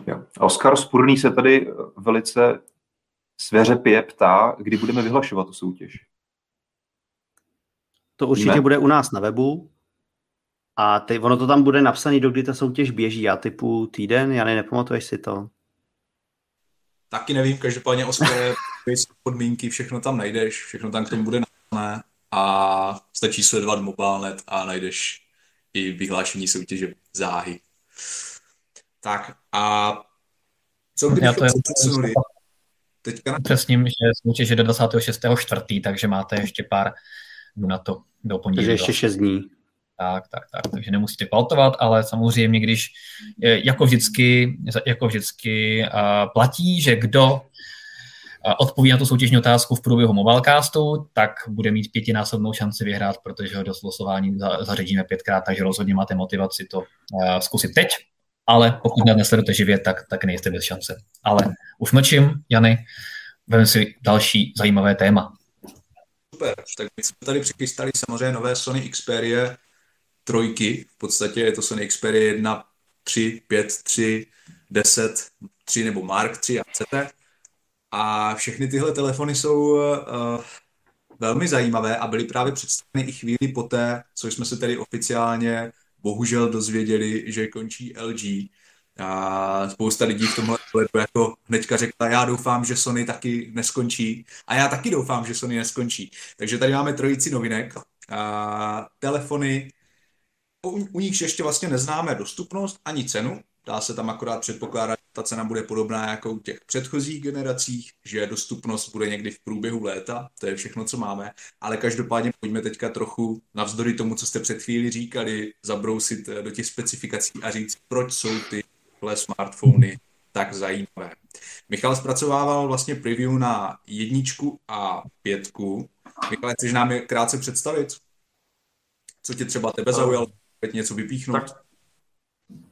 Jo. Oskar Spurný se tady velice svěřepě ptá, kdy budeme vyhlašovat tu soutěž. To určitě Víme? bude u nás na webu. A ty, ono to tam bude napsané, do kdy ta soutěž běží. Já typu týden, já nepamatuješ si to? Taky nevím, každopádně Oskar podmínky, všechno tam najdeš, všechno tam k tomu bude napsané a stačí sledovat mobilnet a najdeš i vyhlášení soutěže záhy. Tak a co kdybychom se přesunuli teďka na... Přesním, že soutěž je do 26.4., takže máte ještě pár dnů na to do pondělí. Takže ještě 6 dní. Tak, tak, tak, takže nemusíte kvaltovat, ale samozřejmě, když jako vždycky, jako vždycky platí, že kdo odpoví na tu soutěžní otázku v průběhu mobilecastu, tak bude mít pětinásobnou šanci vyhrát, protože ho do losování zařadíme pětkrát, takže rozhodně máte motivaci to zkusit teď, ale pokud nás nesledujete živě, tak, tak nejste bez šance. Ale už mlčím, Jany, vezmeme si další zajímavé téma. Super, tak my jsme tady přichystali samozřejmě nové Sony Xperia trojky, v podstatě je to Sony Xperia 1, 3, 5, 3, 10, 3 nebo Mark 3 a chcete. A všechny tyhle telefony jsou uh, velmi zajímavé a byly právě představeny i chvíli poté, co jsme se tedy oficiálně bohužel dozvěděli, že končí LG. A spousta lidí v tomhle ohledu jako hnedka řekla, já doufám, že Sony taky neskončí. A já taky doufám, že Sony neskončí. Takže tady máme trojici novinek. A telefony, u, u nichž ještě vlastně neznáme dostupnost ani cenu, Dá se tam akorát předpokládat, že ta cena bude podobná jako u těch předchozích generacích, že dostupnost bude někdy v průběhu léta, to je všechno, co máme, ale každopádně pojďme teďka trochu navzdory tomu, co jste před chvíli říkali, zabrousit eh, do těch specifikací a říct, proč jsou ty smartfony tak zajímavé. Michal zpracovával vlastně preview na jedničku a pětku. Michal, chceš nám je krátce představit? Co tě třeba tebe zaujalo? Teď něco vypíchnout? Tak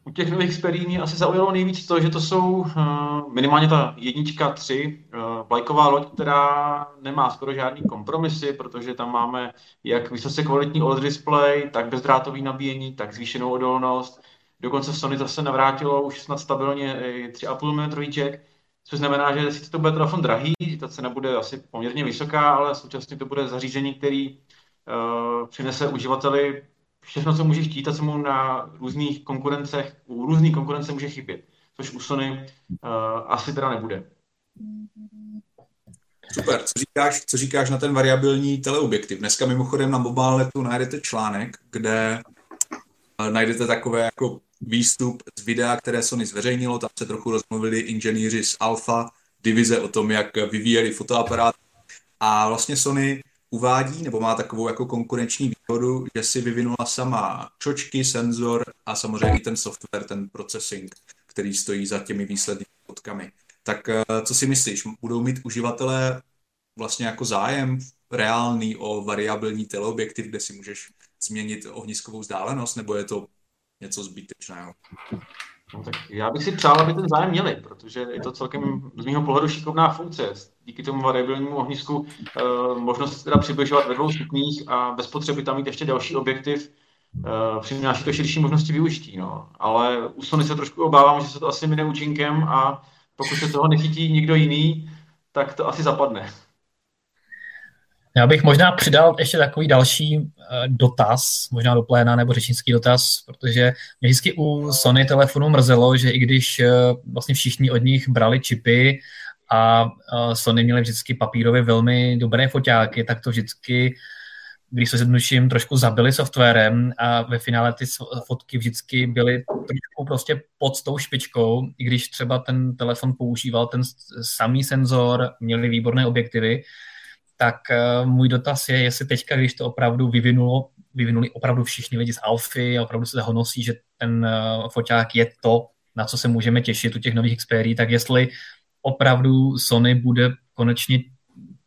u těch nových Xperia mě asi zaujalo nejvíc to, že to jsou uh, minimálně ta jednička, tři, uh, vlajková loď, která nemá skoro žádný kompromisy, protože tam máme jak vysoce kvalitní OLED display, tak bezdrátový nabíjení, tak zvýšenou odolnost. Dokonce Sony zase navrátilo už snad stabilně 3,5 mm jack, což znamená, že sice to bude telefon drahý, ta cena bude asi poměrně vysoká, ale současně to bude zařízení, který uh, přinese uživateli všechno, co může chtít a co mu na různých konkurencech, u různých konkurence může chybět, což u Sony uh, asi teda nebude. Super, co říkáš, co říkáš na ten variabilní teleobjektiv? Dneska mimochodem na mobilnetu najdete článek, kde uh, najdete takové jako výstup z videa, které Sony zveřejnilo, tam se trochu rozmluvili inženýři z Alfa, divize o tom, jak vyvíjeli fotoaparát. A vlastně Sony uvádí, nebo má takovou jako konkurenční výhodu, že si vyvinula sama čočky, senzor a samozřejmě i ten software, ten processing, který stojí za těmi výslednými fotkami. Tak eh, co si myslíš, budou mít uživatelé vlastně jako zájem reálný o variabilní teleobjektiv, kde si můžeš změnit ohniskovou vzdálenost, nebo je to něco zbytečného? No, tak já bych si přál, aby ten zájem měli, protože je to celkem z mého pohledu šikovná funkce. Díky tomu variabilnímu ohnisku eh, možnost teda přibližovat ve dvou stupních a bez potřeby tam mít ještě další objektiv eh, přináší to širší možnosti využití. No. Ale u Sony se trošku obávám, že se to asi mine účinkem a pokud se toho nechytí nikdo jiný, tak to asi zapadne. Já bych možná přidal ještě takový další dotaz, možná do pléna nebo řečnický dotaz, protože mě vždycky u Sony telefonu mrzelo, že i když uh, vlastně všichni od nich brali čipy a uh, Sony měli vždycky papírově velmi dobré foťáky, tak to vždycky když se zjednoduším, trošku zabili softwarem a ve finále ty fotky vždycky byly trošku prostě pod tou špičkou, i když třeba ten telefon používal ten samý senzor, měli výborné objektivy, tak uh, můj dotaz je, jestli teďka, když to opravdu vyvinulo, vyvinuli opravdu všichni lidi z Alfy a opravdu se honosí, že ten uh, foťák je to, na co se můžeme těšit u těch nových Xperia, tak jestli opravdu Sony bude konečně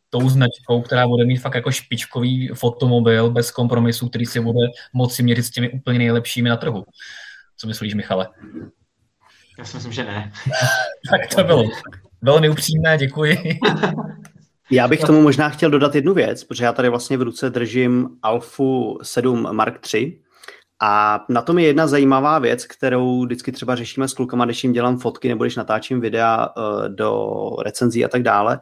tou značkou, která bude mít fakt jako špičkový fotomobil bez kompromisů, který si bude moci měřit s těmi úplně nejlepšími na trhu. Co myslíš, Michale? Já si myslím, že ne. (laughs) tak to bylo velmi upřímné, děkuji. (laughs) Já bych tomu možná chtěl dodat jednu věc, protože já tady vlastně v ruce držím Alfu 7 Mark III a na tom je jedna zajímavá věc, kterou vždycky třeba řešíme s klukama, když jim dělám fotky nebo když natáčím videa uh, do recenzí a tak dále,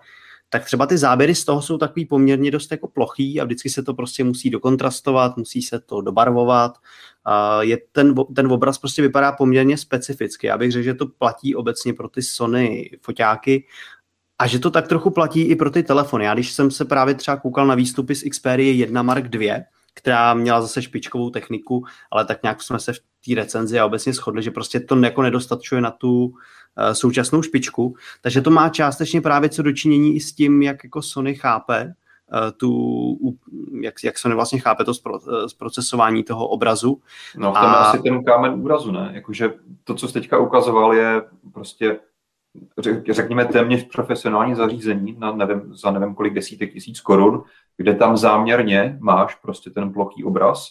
tak třeba ty záběry z toho jsou takový poměrně dost jako plochý a vždycky se to prostě musí dokontrastovat, musí se to dobarvovat. Je ten, ten obraz prostě vypadá poměrně specificky. Já bych řekl, že to platí obecně pro ty Sony foťáky a že to tak trochu platí i pro ty telefony. Já když jsem se právě třeba koukal na výstupy z Xperia 1 Mark 2, která měla zase špičkovou techniku, ale tak nějak jsme se v té recenzi a obecně shodli, že prostě to jako nedostačuje na tu uh, současnou špičku. Takže to má částečně právě co dočinění i s tím, jak jako Sony chápe uh, tu, jak, jak Sony vlastně chápe to uh, zprocesování toho obrazu. No v tom a... asi ten kámen úrazu, ne? Jakože to, co jsi teďka ukazoval, je prostě řekněme téměř profesionální zařízení na nevím, za nevím kolik desítek tisíc korun, kde tam záměrně máš prostě ten plochý obraz,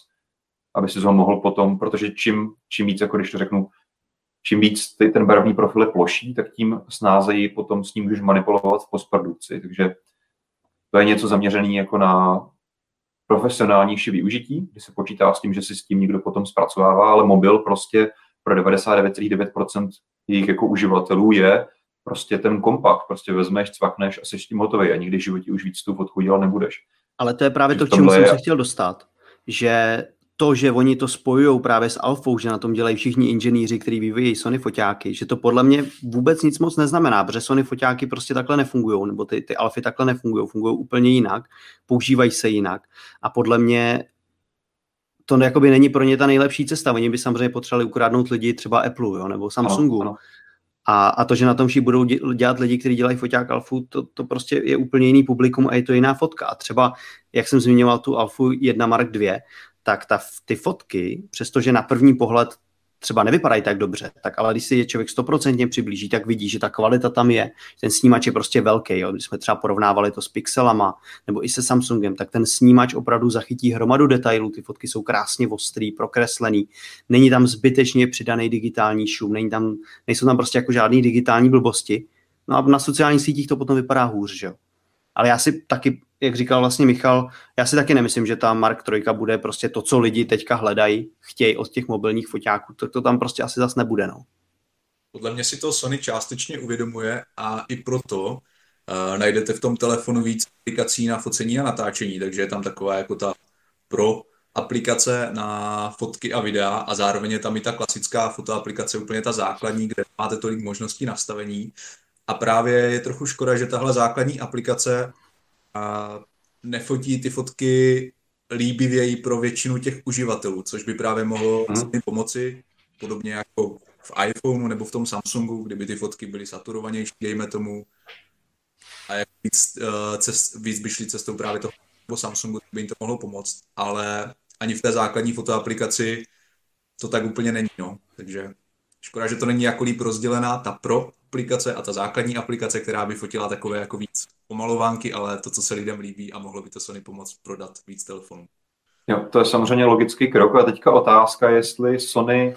aby si ho mohl potom, protože čím, čím víc, jako když to řeknu, čím víc ty, ten barevný profil je ploší, tak tím snázeji potom s ním můžeš manipulovat v postprodukci. Takže to je něco zaměřené jako na profesionálnější využití, kdy se počítá s tím, že si s tím někdo potom zpracovává, ale mobil prostě pro 99,9% jejich jako uživatelů je prostě ten kompakt, prostě vezmeš, cvakneš a jsi s tím hotový a nikdy v životě už víc tu fotku dělat nebudeš. Ale to je právě to, k čemu jsem je... se chtěl dostat, že to, že oni to spojují právě s Alfou, že na tom dělají všichni inženýři, kteří vyvíjí Sony foťáky, že to podle mě vůbec nic moc neznamená, protože Sony foťáky prostě takhle nefungují, nebo ty, ty Alfy takhle nefungují, fungují úplně jinak, používají se jinak a podle mě to jakoby není pro ně ta nejlepší cesta. Oni by samozřejmě potřebovali ukradnout lidi třeba Apple jo, nebo Samsungu. Ano, ano. A, a to, že na tom všichni budou dělat lidi, kteří dělají foťák Alfu, to, to prostě je úplně jiný publikum a je to jiná fotka. A třeba, jak jsem zmiňoval tu Alfu 1 Mark 2, tak ta, ty fotky, přestože na první pohled třeba nevypadají tak dobře, tak ale když si je člověk stoprocentně přiblíží, tak vidí, že ta kvalita tam je. Ten snímač je prostě velký. Jo. Když jsme třeba porovnávali to s pixelama nebo i se Samsungem, tak ten snímač opravdu zachytí hromadu detailů. Ty fotky jsou krásně ostrý, prokreslený. Není tam zbytečně přidaný digitální šum, není tam, nejsou tam prostě jako žádný digitální blbosti. No a na sociálních sítích to potom vypadá hůř, že jo. Ale já si taky, jak říkal vlastně Michal, já si taky nemyslím, že ta Mark 3 bude prostě to, co lidi teďka hledají, chtějí od těch mobilních foťáků. To, to tam prostě asi zas nebude, no. Podle mě si to Sony částečně uvědomuje a i proto uh, najdete v tom telefonu víc aplikací na focení a natáčení, takže je tam taková jako ta pro aplikace na fotky a videa a zároveň je tam i ta klasická fotoaplikace, úplně ta základní, kde máte tolik možností nastavení a právě je trochu škoda, že tahle základní aplikace a nefotí ty fotky líbivěji pro většinu těch uživatelů, což by právě mohlo hmm. pomoci podobně jako v iPhoneu nebo v tom Samsungu, kdyby ty fotky byly saturovanější, dejme tomu, a jak víc, uh, cest, víc by šli cestou právě toho nebo Samsungu, by jim to mohlo pomoct, ale ani v té základní fotoaplikaci to tak úplně není, no. Takže škoda, že to není jako líp rozdělená ta pro aplikace a ta základní aplikace, která by fotila takové jako víc pomalovánky, ale to, co se lidem líbí a mohlo by to Sony pomoct prodat víc telefonů. Jo, to je samozřejmě logický krok a teďka otázka, jestli Sony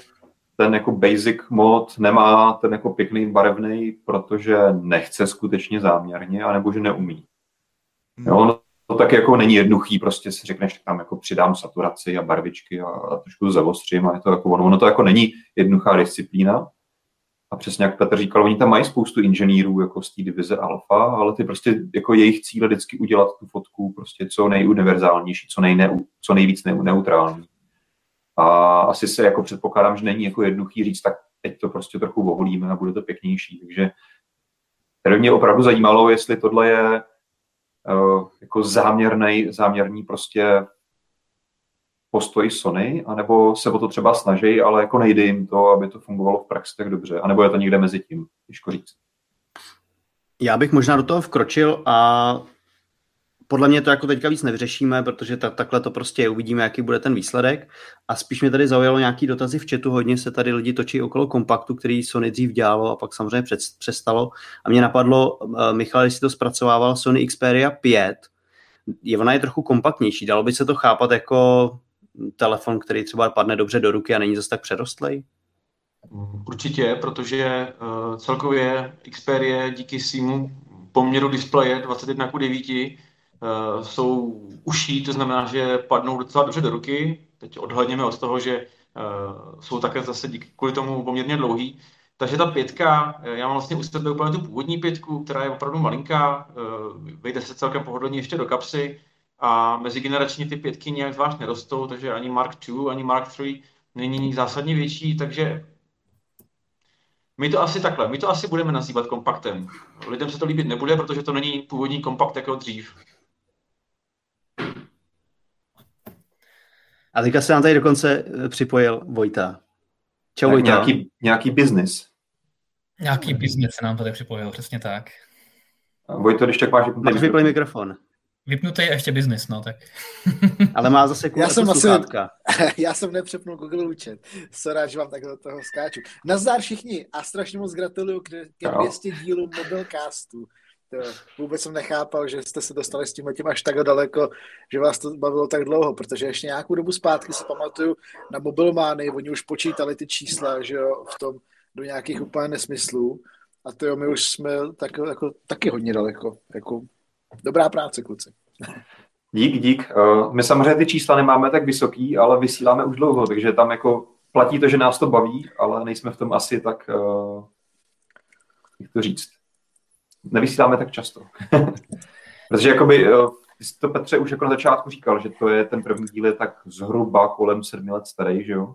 ten jako basic mod nemá ten jako pěkný barevný, protože nechce skutečně záměrně, anebo že neumí. Jo, no, to tak jako není jednoduchý, prostě si řekneš, tak tam jako přidám saturaci a barvičky a, a trošku zavostřím a je to jako ono. Ono to jako není jednoduchá disciplína. A přesně jak Petr říkal, oni tam mají spoustu inženýrů jako z té divize alfa, ale ty prostě jako jejich cíl je vždycky udělat tu fotku prostě co nejuniverzálnější, co, nejne, co nejvíc neutrální. A asi se jako předpokládám, že není jako jednoduchý říct, tak teď to prostě trochu oholíme a bude to pěknější. Takže tady mě opravdu zajímalo, jestli tohle je uh, jako záměrný, záměrný prostě postoj Sony, anebo se o to třeba snaží, ale jako nejde jim to, aby to fungovalo v praxi tak dobře, anebo je to někde mezi tím, těžko říct. Já bych možná do toho vkročil a podle mě to jako teďka víc nevyřešíme, protože ta, takhle to prostě uvidíme, jaký bude ten výsledek. A spíš mě tady zaujalo nějaký dotazy v chatu, hodně se tady lidi točí okolo kompaktu, který Sony dřív dělalo a pak samozřejmě přestalo. A mě napadlo, Michal, jestli to zpracovával Sony Xperia 5, je ona je trochu kompaktnější. Dalo by se to chápat jako telefon, který třeba padne dobře do ruky a není zase tak přerostlej? Určitě, protože uh, celkově Xperia díky svýmu poměru displeje 21 k 9 uh, jsou uší, to znamená, že padnou docela dobře do ruky. Teď odhledněme od toho, že uh, jsou také zase díky kvůli tomu poměrně dlouhý. Takže ta pětka, eh, já mám vlastně u sebe úplně tu původní pětku, která je opravdu malinká, vejde se celkem pohodlně ještě do kapsy a mezigeneračně ty pětky nějak zvlášť nerostou, takže ani Mark II, ani Mark III není zásadně větší, takže my to asi takhle, my to asi budeme nazývat kompaktem. Lidem se to líbit nebude, protože to není původní kompakt jako dřív. A teďka se nám tady dokonce eh, připojil Vojta. Čau Vojta. Nějaký, nějaký biznis. Nějaký biznis se nám tady připojil, přesně tak. Vojto, když tak máš máš mikrofon. mikrofon. Vypnutý je ještě biznis, no tak. (laughs) Ale má zase já jsem asi, (laughs) Já jsem nepřepnul Google účet. Sorry, že vám takhle toho skáču. Nazdár všichni a strašně moc gratuluju k, ke 200 dílů Mobilecastu. To vůbec jsem nechápal, že jste se dostali s tím tím až tak daleko, že vás to bavilo tak dlouho, protože ještě nějakou dobu zpátky si pamatuju na mobilmány, oni už počítali ty čísla, že jo, v tom do nějakých úplně nesmyslů. A to jo, my už jsme tak, jako, taky hodně daleko. Jako, dobrá práce, kluci. Dík, dík. Uh, my samozřejmě ty čísla nemáme tak vysoký, ale vysíláme už dlouho, takže tam jako platí to, že nás to baví, ale nejsme v tom asi tak, uh, jak to říct, nevysíláme tak často. (laughs) Protože jakoby, uh, ty jsi to Petře už jako na začátku říkal, že to je ten první díl je tak zhruba kolem sedmi let starý, že jo?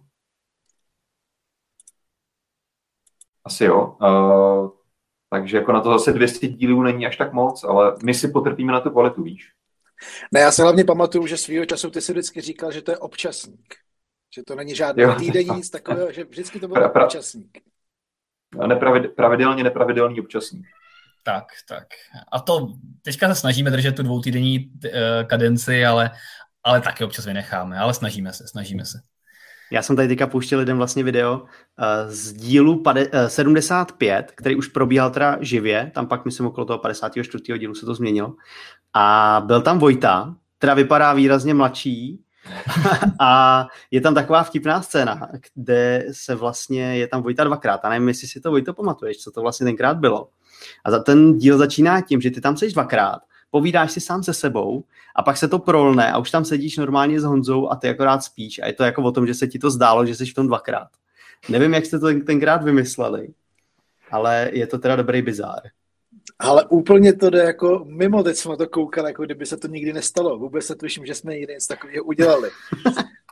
Asi jo. Takže jako na to zase 200 dílů není až tak moc, ale my si potrpíme na tu kvalitu, víš? Ne, já se hlavně pamatuju, že svýho času ty si vždycky říkal, že to je občasník. Že to není žádný týdenní nic takového, že vždycky to byl pra, pra, občasník. Nepravid, pravidelně nepravidelný občasník. Tak, tak. A to teďka se snažíme držet tu dvoutýdenní uh, kadenci, ale, ale taky občas vynecháme, ale snažíme se, snažíme se. Já jsem tady teďka pouštěl lidem vlastně video uh, z dílu pade, uh, 75, který už probíhal teda živě, tam pak myslím okolo toho 54. dílu se to změnilo. A byl tam Vojta, která vypadá výrazně mladší, (laughs) a je tam taková vtipná scéna, kde se vlastně, je tam Vojta dvakrát a nevím, jestli si to Vojto pamatuješ, co to vlastně tenkrát bylo. A za ten díl začíná tím, že ty tam seš dvakrát povídáš si sám se sebou a pak se to prolne a už tam sedíš normálně s Honzou a ty akorát spíš a je to jako o tom, že se ti to zdálo, že jsi v tom dvakrát. Nevím, jak jste to tenkrát vymysleli, ale je to teda dobrý bizár. Ale úplně to jde jako mimo, teď jsme to koukali, jako kdyby se to nikdy nestalo. Vůbec se tuším, že jsme nikdy nic takového udělali.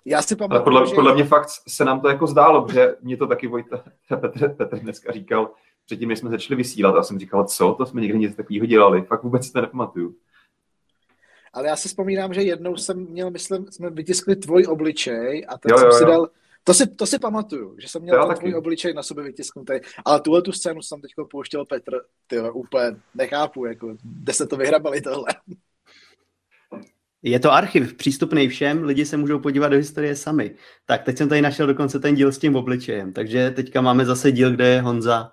Já si pamatuju, podle, že... podle mě fakt se nám to jako zdálo, protože mě to taky Vojta, Petr, Petr dneska říkal, předtím, než jsme začali vysílat, a jsem říkal, co, to jsme někdy nic takového dělali, fakt vůbec si to nepamatuju. Ale já si vzpomínám, že jednou jsem měl, myslím, jsme vytiskli tvůj obličej a ten jo, jsem jo, si jo. dal To si, to si pamatuju, že jsem měl ten tvůj obličej na sobě vytisknutý, ale tuhle tu scénu jsem teď pouštěl Petr, ty úplně nechápu, jako, kde se to vyhrabali tohle. Je to archiv, přístupný všem, lidi se můžou podívat do historie sami. Tak teď jsem tady našel dokonce ten díl s tím obličejem, takže teďka máme zase díl, kde je Honza,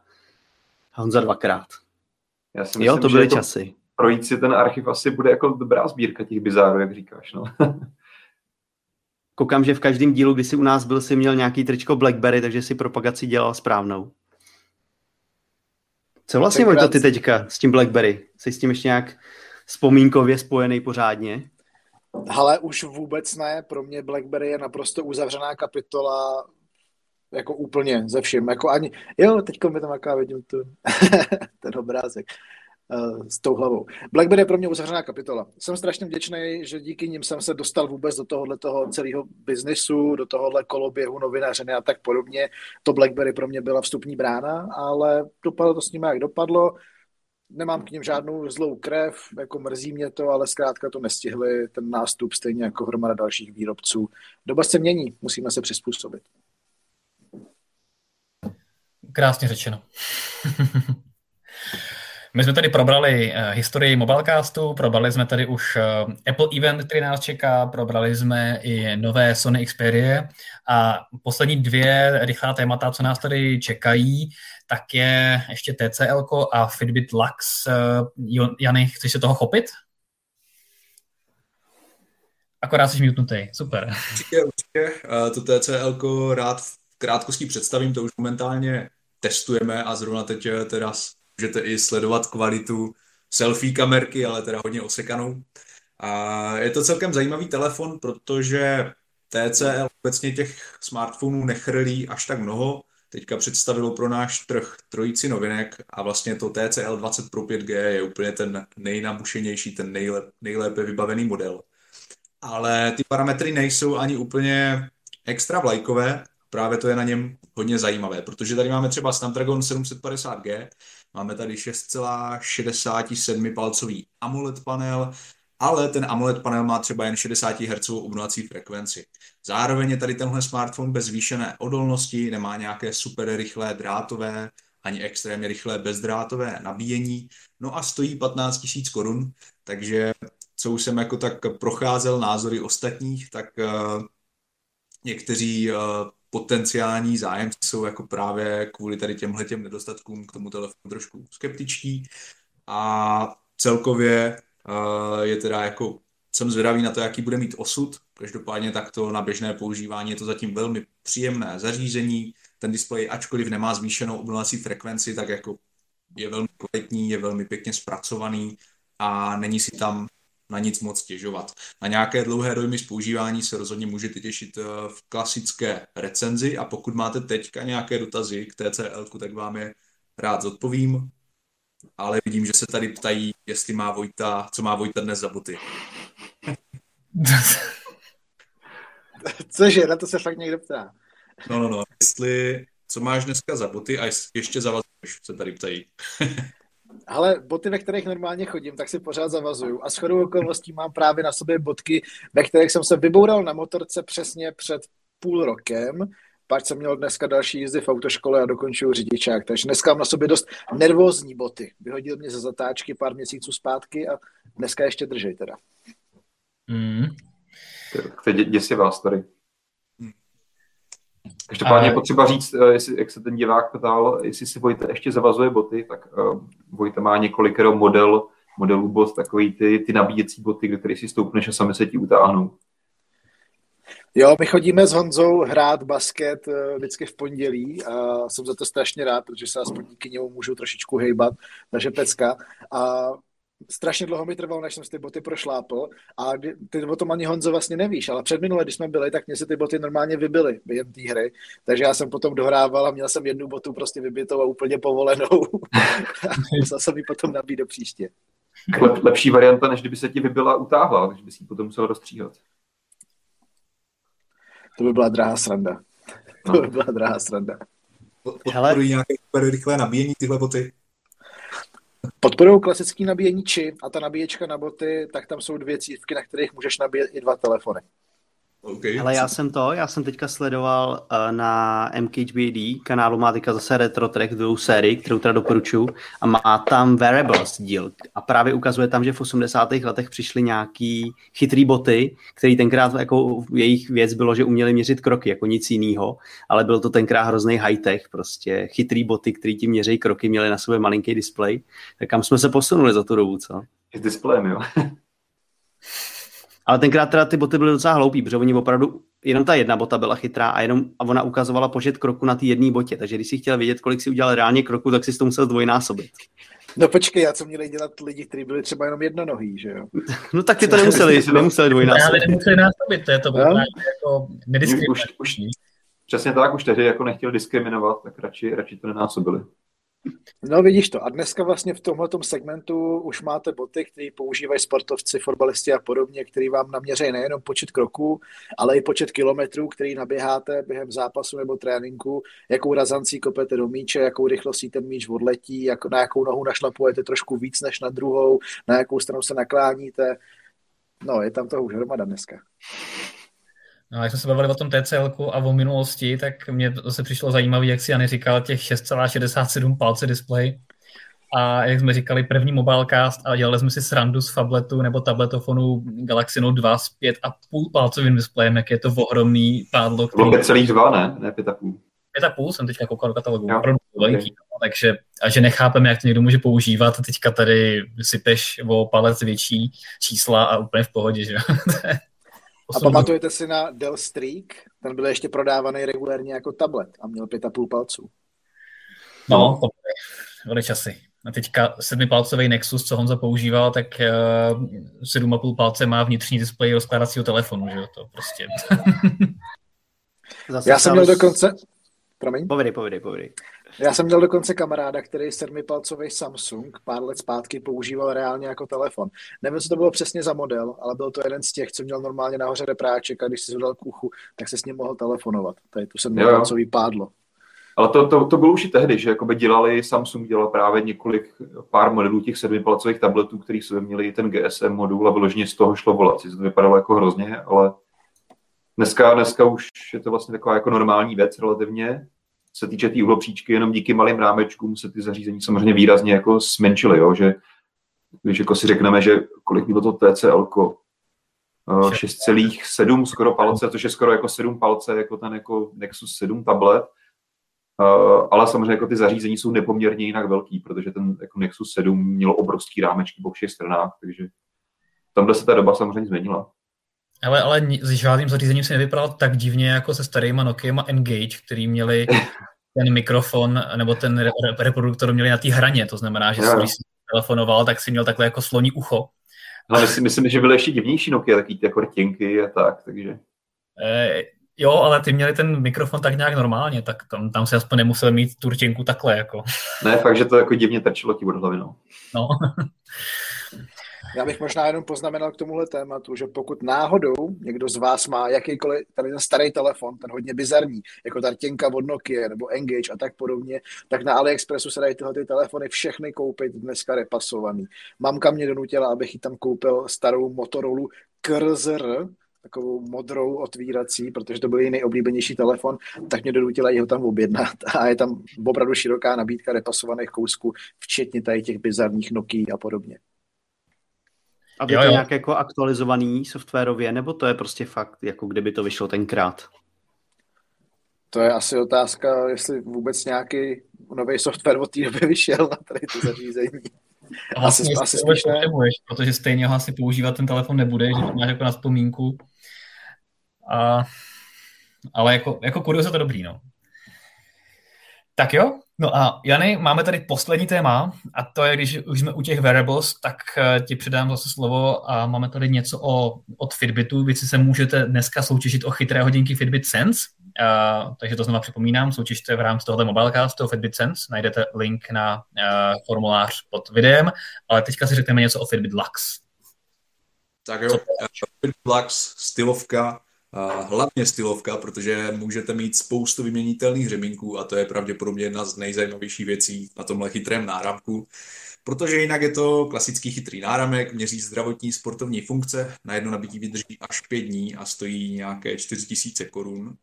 Honza dvakrát. Já si myslím, jo, to byly jako časy. Projít si ten archiv asi bude jako dobrá sbírka těch bizárů, jak říkáš. No. (laughs) Koukám, že v každém dílu, kdy jsi u nás byl, si měl nějaký tričko Blackberry, takže si propagaci dělal správnou. Co vlastně to ty teďka s tím Blackberry? Jsi s tím ještě nějak vzpomínkově spojený pořádně? Ale už vůbec ne. Pro mě BlackBerry je naprosto uzavřená kapitola jako úplně ze vším. Jako ani, jo, teďko mi tam jaká vidím tu, (laughs) ten obrázek uh, s tou hlavou. BlackBerry je pro mě uzavřená kapitola. Jsem strašně vděčný, že díky nim jsem se dostal vůbec do tohohle toho celého biznisu, do tohohle koloběhu novinařiny a tak podobně. To BlackBerry pro mě byla vstupní brána, ale dopadlo to s nimi, jak dopadlo nemám k ním žádnou zlou krev, jako mrzí mě to, ale zkrátka to nestihli ten nástup stejně jako hromada dalších výrobců. Doba se mění, musíme se přizpůsobit. Krásně řečeno. (laughs) My jsme tady probrali uh, historii Mobilecastu, probrali jsme tady už uh, Apple Event, který nás čeká, probrali jsme i nové Sony Xperia a poslední dvě rychlá témata, co nás tady čekají, tak je ještě TCL a Fitbit Lux. Uh, Jany, chceš se toho chopit? Akorát jsi mutnutý, super. Určitě, určitě. To TCL rád v krátkosti představím, to už momentálně testujeme a zrovna teď teda můžete i sledovat kvalitu selfie kamerky, ale teda hodně osekanou. A je to celkem zajímavý telefon, protože TCL obecně těch smartphonů nechrlí až tak mnoho. Teďka představilo pro náš trh trojici novinek a vlastně to TCL 20 Pro 5G je úplně ten nejnabušenější, ten nejlep, nejlépe vybavený model. Ale ty parametry nejsou ani úplně extra vlajkové, právě to je na něm hodně zajímavé, protože tady máme třeba Snapdragon 750G, Máme tady 6,67 palcový AMOLED panel, ale ten AMOLED panel má třeba jen 60 Hz obnovací frekvenci. Zároveň je tady tenhle smartphone bez zvýšené odolnosti, nemá nějaké super rychlé drátové ani extrémně rychlé bezdrátové nabíjení, no a stojí 15 000 korun, takže co už jsem jako tak procházel názory ostatních, tak uh, někteří uh, potenciální zájemci jsou jako právě kvůli tady těmhle těm nedostatkům k tomu telefonu trošku skeptičtí a celkově uh, je teda jako jsem zvědavý na to, jaký bude mít osud. Každopádně takto na běžné používání je to zatím velmi příjemné zařízení. Ten displej, ačkoliv nemá zvýšenou obnovací frekvenci, tak jako je velmi kvalitní, je velmi pěkně zpracovaný a není si tam na nic moc stěžovat. Na nějaké dlouhé dojmy z používání se rozhodně můžete těšit eh, v klasické recenzi a pokud máte teďka nějaké dotazy k TCL, tak vám je rád zodpovím. Ale vidím, že se tady ptají, jestli má Vojta, co má Vojta dnes za boty. (laughs) Cože, na to se fakt někdo ptá. No, no, no. Jestli, co máš dneska za boty a ještě zavazuješ, se tady ptají. (laughs) Ale boty, ve kterých normálně chodím, tak si pořád zavazuju. A shodou okolností mám právě na sobě botky, ve kterých jsem se vyboural na motorce přesně před půl rokem. Pak jsem měl dneska další jízdy v autoškole a dokončuju řidičák. Takže dneska mám na sobě dost nervózní boty. Vyhodil mě ze zatáčky pár měsíců zpátky a dneska ještě držej teda. Mm. To je děsivá story. Každopádně je potřeba říct, eh, jestli, jak se ten divák ptal, jestli si Vojta ještě zavazuje boty, tak uh, Vojta má několikero model, modelů bot, takový ty, ty nabíjecí boty, které si stoupneš a sami se ti utáhnou. Jo, my chodíme s Honzou hrát basket vždycky v pondělí a jsem za to strašně rád, protože se aspoň díky němu můžu trošičku hejbat, takže pecka. A strašně dlouho mi trvalo, než jsem si ty boty prošlápl a ty o tom ani Honzo vlastně nevíš, ale před minule, když jsme byli, tak mě se ty boty normálně vybily během té hry, takže já jsem potom dohrával a měl jsem jednu botu prostě vybitou a úplně povolenou a (laughs) musel jsem ji potom nabít do příště. Lep, lepší varianta, než kdyby se ti vybila utáhla, takže by si ji potom musel rozstříhat. To by byla drahá sranda. To by byla drahá sranda. Podporují nějaké super rychlé nabíjení tyhle boty? Podporují klasické či a ta nabíječka na boty, tak tam jsou dvě cívky, na kterých můžeš nabíjet i dva telefony. Okay. Ale já jsem to, já jsem teďka sledoval uh, na MKHBD kanálu, má teďka zase Retro Track druhou sérii, kterou teda doporučuji a má tam Variables díl a právě ukazuje tam, že v 80. letech přišly nějaký chytrý boty, který tenkrát jako jejich věc bylo, že uměli měřit kroky, jako nic jiného, ale byl to tenkrát hrozný high-tech, prostě chytrý boty, který ti měří kroky, měli na sobě malinký displej. Tak kam jsme se posunuli za tu dobu, co? S displejem, jo. (laughs) Ale tenkrát teda ty boty byly docela hloupý, protože oni opravdu, jenom ta jedna bota byla chytrá a jenom a ona ukazovala počet kroku na té jedné botě. Takže když si chtěl vědět, kolik si udělal reálně kroku, tak si to musel dvojnásobit. No počkej, a co měli dělat lidi, kteří byli třeba jenom jednonohý, že jo? No tak ty to nemuseli, nemuseli dvojnásobit. Ale nemuseli násobit, to je to No. jako Už, nediskriminační. už, přesně tak, už tehdy jako nechtěli diskriminovat, tak radši, radši to nenásobili. No vidíš to. A dneska vlastně v tomhletom segmentu už máte boty, které používají sportovci, fotbalisti a podobně, který vám naměří nejenom počet kroků, ale i počet kilometrů, který naběháte během zápasu nebo tréninku, jakou razancí kopete do míče, jakou rychlostí ten míč odletí, jak, na jakou nohu našlapujete trošku víc než na druhou, na jakou stranu se nakláníte. No, je tam toho už hromada dneska. No, jak jsme se bavili o tom TCL a o minulosti, tak mě to se přišlo zajímavé, jak si Jany říkal, těch 6,67 palce display. A jak jsme říkali, první mobilecast a dělali jsme si srandu z fabletu nebo tabletofonu Galaxy Note 2 s 5,5 palcovým displejem, jak je to ohromný pádlo, To bylo který 5,2, ne? Ne 5,5. 5,5 jsem teďka koukal do katalogu, Jo, opravdu veliký. No, takže, a že nechápeme, jak to někdo může používat teďka tady sypeš o palec větší čísla a úplně v pohodě, že jo. (laughs) A pamatujete si na Dell Streak? Ten byl ještě prodávaný regulérně jako tablet a měl 5,5 palců. No, to byly, časy. A teďka sedmipalcový Nexus, co Honza používal, tak uh, 7,5 palce má vnitřní displej rozkládacího telefonu, že jo, to prostě. (laughs) Zase Já jsem měl dokonce... Promiň? Povědej, povědej, povědej. Já jsem měl dokonce kamaráda, který sedmipalcový Samsung pár let zpátky používal reálně jako telefon. Nevím, co to bylo přesně za model, ale byl to jeden z těch, co měl normálně nahoře repráček a když si zvedal k uchu, tak se s ním mohl telefonovat. Tady tu sedmipalcový pádlo. Ale to, to, to bylo už i tehdy, že jakoby dělali, Samsung dělal právě několik, pár modelů těch sedmipalcových tabletů, který jsme měli ten GSM modul a vyloženě z toho šlo volat. To vypadalo jako hrozně, ale dneska, dneska už je to vlastně taková jako normální věc relativně. Se týče té tý uhlopříčky, jenom díky malým rámečkům se ty zařízení samozřejmě výrazně jako zmenšily, jo? že když jako si řekneme, že kolik bylo to TCL, 6,7 skoro palce, což je skoro jako 7 palce, jako ten jako Nexus 7 tablet, Uh, ale samozřejmě jako ty zařízení jsou nepoměrně jinak velký, protože ten jako Nexus 7 měl obrovský rámečky po všech stranách, takže tamhle se ta doba samozřejmě změnila. Ale, ale s žádným zařízením se nevypadal tak divně jako se starýma Nokiama Engage, který měli (laughs) ten mikrofon nebo ten re- re- reproduktor měli na té hraně, to znamená, že Jo. když jsi telefonoval, tak si měl takhle jako sloní ucho. Ale myslím, myslím, že byly ještě divnější Nokia, takový ty jako rtěnky a tak, takže E, jo, ale ty měli ten mikrofon tak nějak normálně, tak tam, tam si aspoň nemusel mít tu rtěnku takhle, jako. ne, fakt, že to jako divně trčilo ti od hlavy, no. No. (laughs) Já bych možná jenom poznamenal k tomuhle tématu, že pokud náhodou někdo z vás má jakýkoliv tady ten starý telefon, ten hodně bizarní, jako ta rtěnka od Nokia nebo Engage a tak podobně, tak na AliExpressu se dají tyhle ty telefony všechny koupit dneska repasovaný. Mamka mě donutila, abych jí tam koupil starou Motorola KRZR, takovou modrou otvírací, protože to byl její nejoblíbenější telefon, tak mě donutila jí ho tam objednat a je tam opravdu široká nabídka repasovaných kousků, včetně tady těch bizarních Nokia a podobně. A je Jo, to jo. nějak jako aktualizovaný softwarově, nebo to je prostě fakt, jako kdyby to vyšlo tenkrát? To je asi otázka, jestli vůbec nějaký nový software od té doby vyšel na tady to zařízení. A vlastně Asi- asi, spíš ne. protože stejně ho asi používat ten telefon nebude, že to máš jako na vzpomínku. A, ale jako, jako kurios je to dobrý, no. Tak jo, no a Jany, máme tady poslední téma a to je, když už jsme u těch wearables, tak eh, ti předám zase slovo a máme tady něco o, od Fitbitu. Vy si se můžete dneska soutěžit o chytré hodinky Fitbit Sense, Uh, takže to znamená připomínám, soutěžte v rámci tohoto mobilecastu Fitbit Sense, najdete link na uh, formulář pod videem, ale teďka si řekneme něco o Fitbit Lux. Tak jo, Fitbit Lux, stylovka, hlavně stylovka, protože můžete mít spoustu vyměnitelných řemínků a to je pravděpodobně jedna z nejzajímavějších věcí na tomhle chytrém náramku, protože jinak je to klasický chytrý náramek, měří zdravotní sportovní funkce, na jedno nabití vydrží až pět dní a stojí nějaké 4000 korun.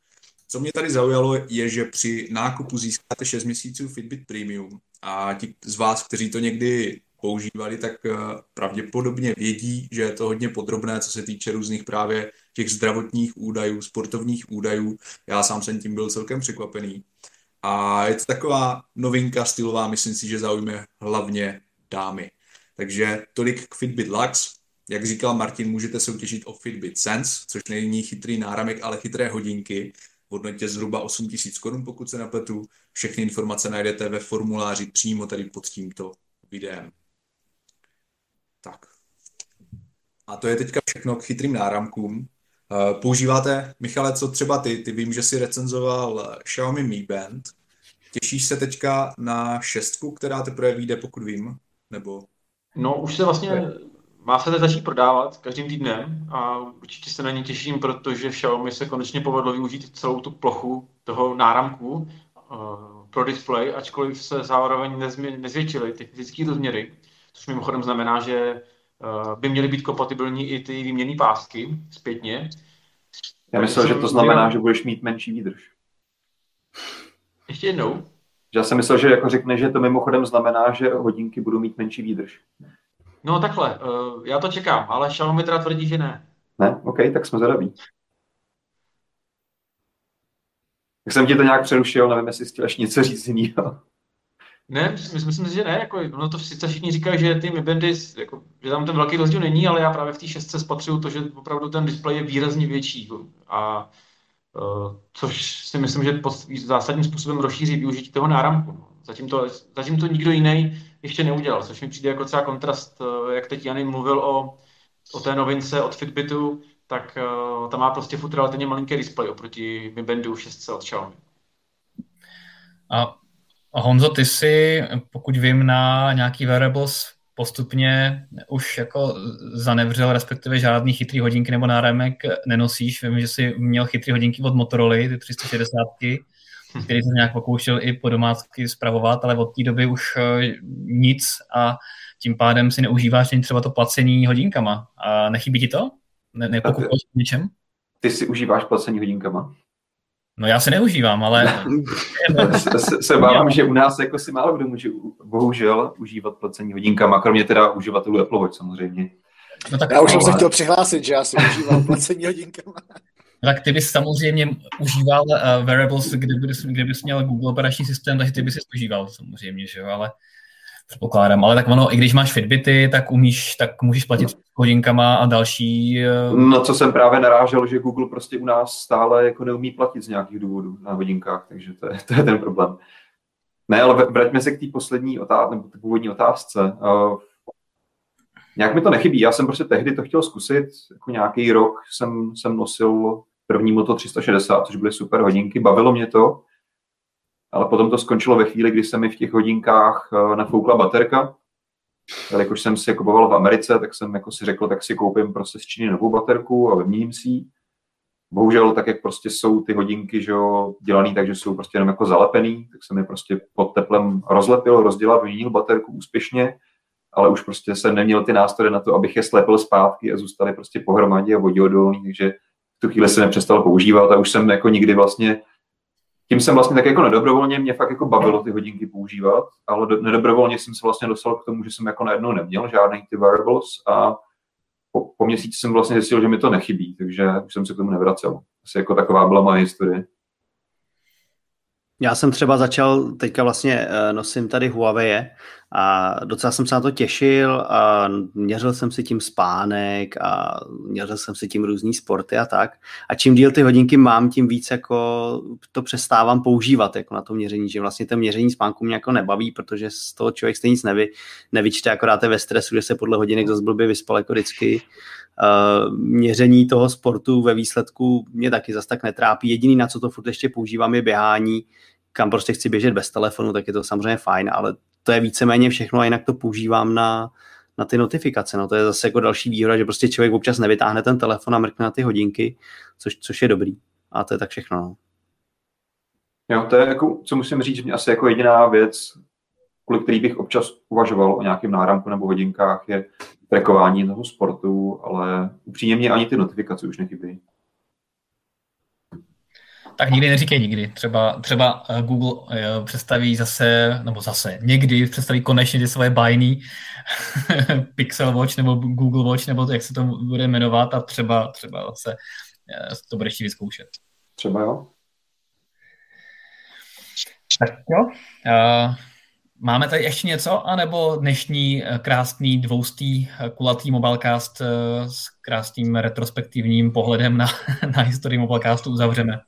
Co mě tady zaujalo, je, že při nákupu získáte 6 měsíců Fitbit Premium a ti z vás, kteří to někdy používali, tak eh, pravděpodobně vědí, že je to hodně podrobné, co se týče různých právě těch zdravotních údajů, sportovních údajů. Já sám jsem tím byl celkem překvapený. A je to taková novinka stylová, myslím si, že zaujme hlavně dámy. Takže tolik k Fitbit Lux. Jak říkal Martin, můžete soutěžit o Fitbit Sense, což není chytrý náramek, ale chytré hodinky v hodnotě zhruba 8000 korun, pokud se napletu. Všechny informace najdete ve formuláři přímo tady pod tímto videem. Tak. A to je teďka všechno k chytrým náramkům. Eh, používáte, Michale, co třeba ty? Ty vím, že si recenzoval Xiaomi Mi Band. Těšíš se teďka na šestku, která teprve vyjde, pokud vím? Nebo... No, už se vlastně má se teď začít prodávat každým týdnem a určitě se na ně těším, protože Xiaomi se konečně povedlo využít celou tu plochu toho náramku uh, pro display, ačkoliv se zároveň nezvětšily ty fyzické rozměry, což mimochodem znamená, že by měly být kompatibilní i ty výměnné pásky zpětně. Já myslel, že to znamená, že budeš mít menší výdrž. Ještě jednou? Já jsem myslel, že jako řekne, že to mimochodem znamená, že hodinky budou mít menší výdrž. No takhle, uh, já to čekám, ale Xiaomi teda tvrdí, že ne. Ne? OK, tak jsme zadaví. Tak jsem ti to nějak přerušil, nevím, jestli chtěl ještě něco říct jiného. Ne, myslím, si, že ne. Jako, no to sice všichni říkají, že ty Mi Bandy, jako, že tam ten velký rozdíl není, ale já právě v té šestce spatřuju to, že opravdu ten displej je výrazně větší. A uh, což si myslím, že pod, zásadním způsobem rozšíří využití toho náramku. Zatím to, zatím to nikdo jiný ještě neudělal, což mi přijde jako docela kontrast, eh, jak teď Jany mluvil o, o té novince od Fitbitu, tak uh, tam má prostě furt malinký displej oproti Mi Bandu 6 od Xiaomi. A Honzo, ty si, pokud vím, na nějaký wearables postupně už jako zanevřel, respektive žádný chytrý hodinky nebo náramek nenosíš. Vím, že jsi měl chytrý hodinky od Motorola, ty 360 který se nějak pokoušel i po domácky zpravovat, ale od té doby už eh, nic a tím pádem si neužíváš ani třeba to placení hodinkama. A nechybí ti to? Ne, nepokupuješ něčem? Ty si užíváš placení hodinkama? No já se neužívám, ale... se, se, bávám, že u nás jako si málo kdo může bohužel užívat placení hodinkama, kromě teda uživatelů Apple Watch samozřejmě. No tak já už jsem se chtěl přihlásit, že já si užívám placení hodinkama. tak ty bys samozřejmě užíval uh, wearables, kdybys, kdybys měl Google operační systém, takže ty bys je užíval samozřejmě, že jo, ale předpokládám. Ale tak ono, i když máš Fitbity, tak umíš, tak můžeš platit no. hodinkama a další. No co jsem právě narážel, že Google prostě u nás stále jako neumí platit z nějakých důvodů na hodinkách, takže to je, (laughs) to je ten problém. Ne, ale vraťme se k té poslední otázce, nebo původní otázce. Uh, nějak mi to nechybí. Já jsem prostě tehdy to chtěl zkusit, jako nějaký rok jsem, jsem nosil první Moto 360, což byly super hodinky, bavilo mě to, ale potom to skončilo ve chvíli, kdy se mi v těch hodinkách eh, nafoukla baterka. Jakož jsem si kupoval v Americe, tak jsem jako si řekl, tak si koupím prostě z Číny novou baterku a vyměním si ji. Bohužel, tak jak prostě jsou ty hodinky že jo, dělaný tak, že jsou prostě jenom jako zalepený, tak jsem je prostě pod teplem rozlepil, rozdělal, vyměnil baterku úspěšně, ale už prostě jsem neměl ty nástroje na to, abych je slepil zpátky a zůstali prostě pohromadě a voděodolný, takže v tu chvíli se nepřestal používat a už jsem jako nikdy vlastně tím jsem vlastně tak jako nedobrovolně, mě fakt jako bavilo ty hodinky používat, ale do, nedobrovolně jsem se vlastně dostal k tomu, že jsem jako najednou neměl žádný ty wearables a po, po měsíci jsem vlastně zjistil, že mi to nechybí, takže už jsem se k tomu nevracel. Asi jako taková byla moje historie. Já jsem třeba začal, teďka vlastně eh, nosím tady Huawei a docela jsem se na to těšil a měřil jsem si tím spánek a měřil jsem si tím různý sporty a tak. A čím díl ty hodinky mám, tím víc jako to přestávám používat jako na to měření, že vlastně to měření spánku mě jako nebaví, protože z toho člověk stejně nic nevy, nevyčte, akorát je ve stresu, že se podle hodinek zase blbě vyspal jako vždycky. Uh, měření toho sportu ve výsledku mě taky zase tak netrápí. Jediný, na co to furt ještě používám, je běhání, kam prostě chci běžet bez telefonu, tak je to samozřejmě fajn, ale to je víceméně všechno a jinak to používám na, na ty notifikace. No to je zase jako další výhoda, že prostě člověk občas nevytáhne ten telefon a mrkne na ty hodinky, což, což je dobrý. A to je tak všechno. No. Jo, to je jako, co musím říct, mě asi jako jediná věc, kvůli který bych občas uvažoval o nějakém náramku nebo hodinkách, je trackování toho sportu, ale upřímně ani ty notifikace už nechybí. Tak nikdy neříkej nikdy. Třeba, třeba eh, Google eh, představí zase, nebo zase, někdy představí konečně ty svoje bajný (laughs) Pixel Watch nebo Google Watch, nebo jak se to bude jmenovat a třeba, třeba zase eh, to budeš vyzkoušet. Třeba jo. Tak jo. Uh, máme tady ještě něco, anebo dnešní krásný dvoustý kulatý mobilecast s krásným retrospektivním pohledem na, (laughs) na historii mobilecastu uzavřeme?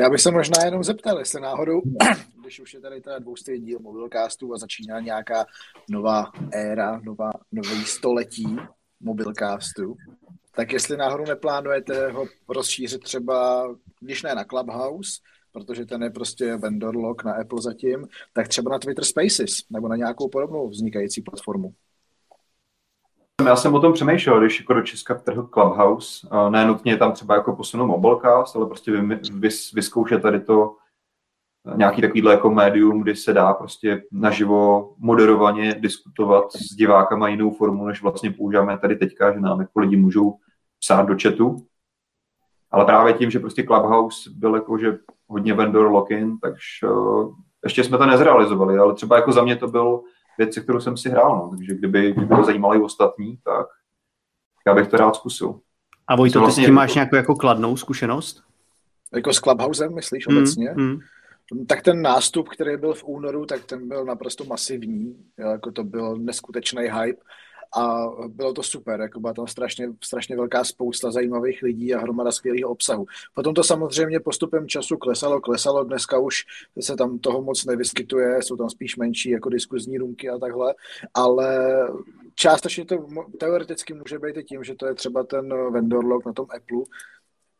Já bych se možná jenom zeptal, jestli náhodou, (clears throat) když už je tady teda dvoustý díl mobilcastu a začíná nějaká nová éra, nová, nový století mobilcastu, tak jestli náhodou neplánujete ho rozšířit třeba, když ne na Clubhouse, protože ten je prostě vendor lock na Apple zatím, tak třeba na Twitter Spaces nebo na nějakou podobnou vznikající platformu. Já jsem o tom přemýšlel, když jako do Česka vtrhl Clubhouse, ne nutně tam třeba jako posunu mobilecast, ale prostě vys, vyzkoušet tady to nějaký takovýhle jako médium, kdy se dá prostě naživo moderovaně diskutovat s divákama jinou formu, než vlastně používáme tady teďka, že nám jako lidi můžou psát do chatu. Ale právě tím, že prostě Clubhouse byl jako, že hodně vendor lock-in, takže uh, ještě jsme to nezrealizovali, ale třeba jako za mě to byl věc, kterou jsem si hrál, no. takže kdyby, kdyby to zajímalo i ostatní, tak já bych to rád zkusil. A Vojto, vlastně ty s tím máš nějakou jako kladnou zkušenost? Jako s Clubhousem, myslíš mm, obecně? Mm. Tak ten nástup, který byl v únoru, tak ten byl naprosto masivní, jako to byl neskutečný hype a bylo to super, jako byla tam strašně, strašně velká spousta zajímavých lidí a hromada skvělého obsahu. Potom to samozřejmě postupem času klesalo, klesalo, dneska už se tam toho moc nevyskytuje, jsou tam spíš menší jako diskuzní rumky a takhle, ale částečně to teoreticky může být i tím, že to je třeba ten vendor log na tom Apple,